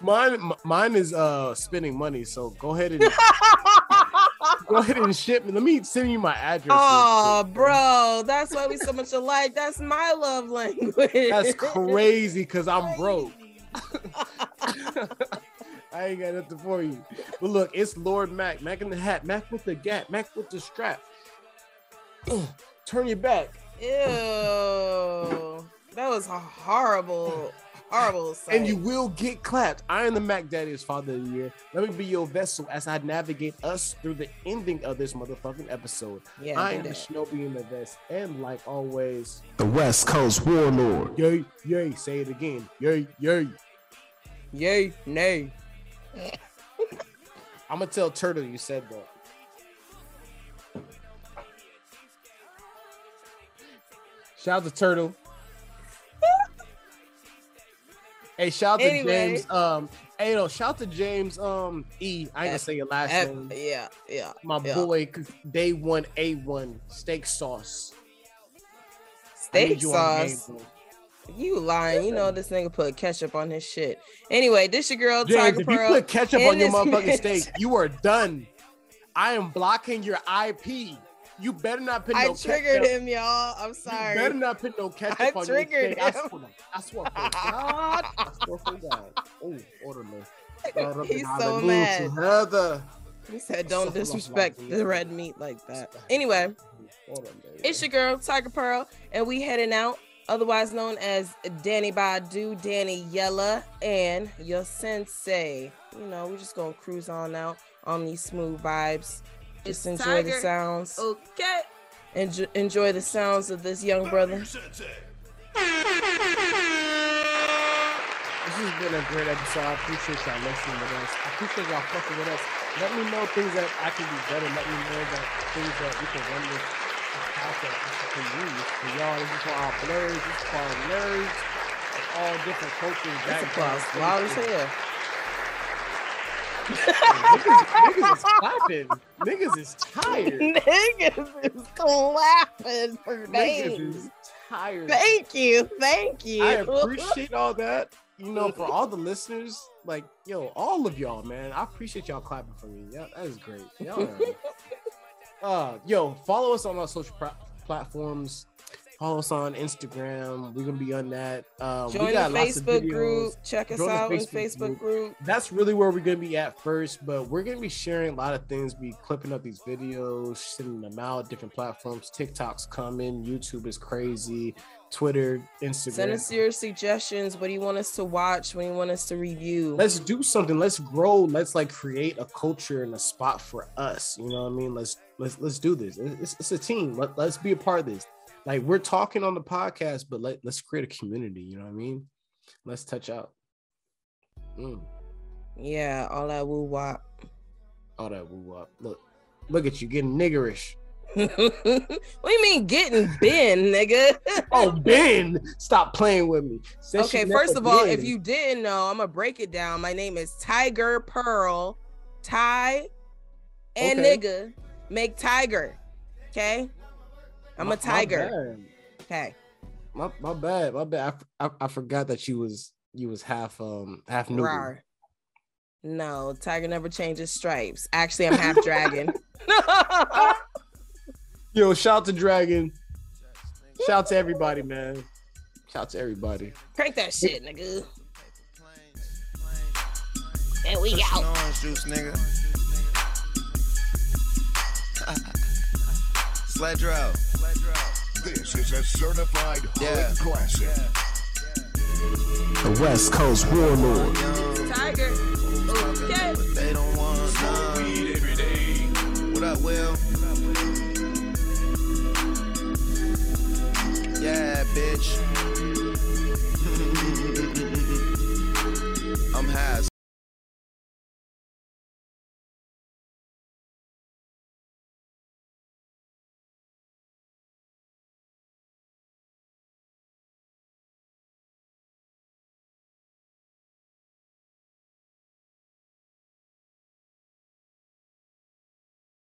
Mine m- mine is uh spending money, so go ahead and go ahead and ship me. Let me send you my address. Oh, bro, that's why we so much alike. That's my love language. That's crazy because I'm broke. I ain't got nothing for you. But look, it's Lord Mac, Mac in the hat, Mac with the gap, Mac with the strap. Ugh, turn your back. Ew, that was horrible, horrible. Sight. and you will get clapped. I am the Mac Daddy's Father of the Year. Let me be your vessel as I navigate us through the ending of this motherfucking episode. yeah, I am the that. Shinobi in the vest, and like always, The West Coast Warlord. yay, yay, say it again, yay, yay. Yay, nay. I'm gonna tell Turtle you said that. Shout out to Turtle. Hey, shout out to James. Um, hey, no, shout out to James. Um, E. I ain't gonna say your last F- name. yeah, yeah. My yeah. boy, day one, a one steak sauce. Steak you on the game, sauce. You lying? You know this nigga put ketchup on his shit. Anyway, this your girl James, Tiger if you put ketchup on your motherfucking steak, you are done. I am blocking your IP. You better not put I no triggered ketchup. him, y'all. I'm You sorry. better not put no ketchup I on triggered your steak. I him. swear, I swear for God. I swear for God. Oh, order me. He's so mad. Heather. He said, "Don't disrespect the red meat like that." Anyway, it's your girl Tiger Pearl, and we heading out. Otherwise known as Danny Badu, Danny Yella, and your sensei. You know, we're just gonna cruise on out on these smooth vibes. Just It's enjoy the sounds. Okay. Enjoy, enjoy the sounds of this young brother. This has been a great episode. I appreciate y'all listening with us. I appreciate y'all fucking with us. Let me know things that I can do better. Let me know that things that we can run this podcast to use. For y'all, this is for our blurs, this is for our nerds, of all different cultures. That's backgrounds, applause. Loud as everything. hell. Niggas, niggas is clapping. Niggas is tired. Niggas is clapping for Niggas is tired. Thank you. Thank you. I appreciate all that. You know, for all the listeners, like yo, all of y'all, man. I appreciate y'all clapping for me. Yeah, that is great. Y'all uh, yo, follow us on our social pra- platforms. Follow us on Instagram. We're gonna be on that. Um, we Join the got lots of Facebook group. Check us Join out in Facebook Facebook group. group. That's really where we're gonna be at first, but we're gonna be sharing a lot of things. Be clipping up these videos, sending them out, different platforms. TikTok's coming. YouTube is crazy. Twitter, Instagram. Send us your suggestions. What do you want us to watch? What do you want us to review? let's do something let's grow let's like create a culture and a spot for us you know what i mean let's let's let's do this it's, it's a team Let, let's be a part of this like we're talking on the podcast but let, let's create a community you know what i mean let's touch out Mm, yeah, all that woo wop. all that woo wop look look at you getting niggerish what do you mean getting Ben, nigga? oh ben stop playing with me she okay, first of all, did. if you didn't know, I'm gonna break it down. My name is Tiger Pearl. Ty and Okay. nigga make tiger. Okay, I'm My- a tiger. Okay, my, my bad my bad I, I, I forgot that you was you was half um half new. No, tiger never changes stripes. Actually, I'm half dragon. Yo, shout to Dragon. Shout to everybody, man. Shout to everybody. Crank that shit, nigga. And we Pushing out. orange juice, nigga. Sledge out. This is a certified yeah. classic. Yeah. The West Coast Warlord. Tiger. Okay. They don't want smoke weed every day. What up, Will? Yeah, bitch.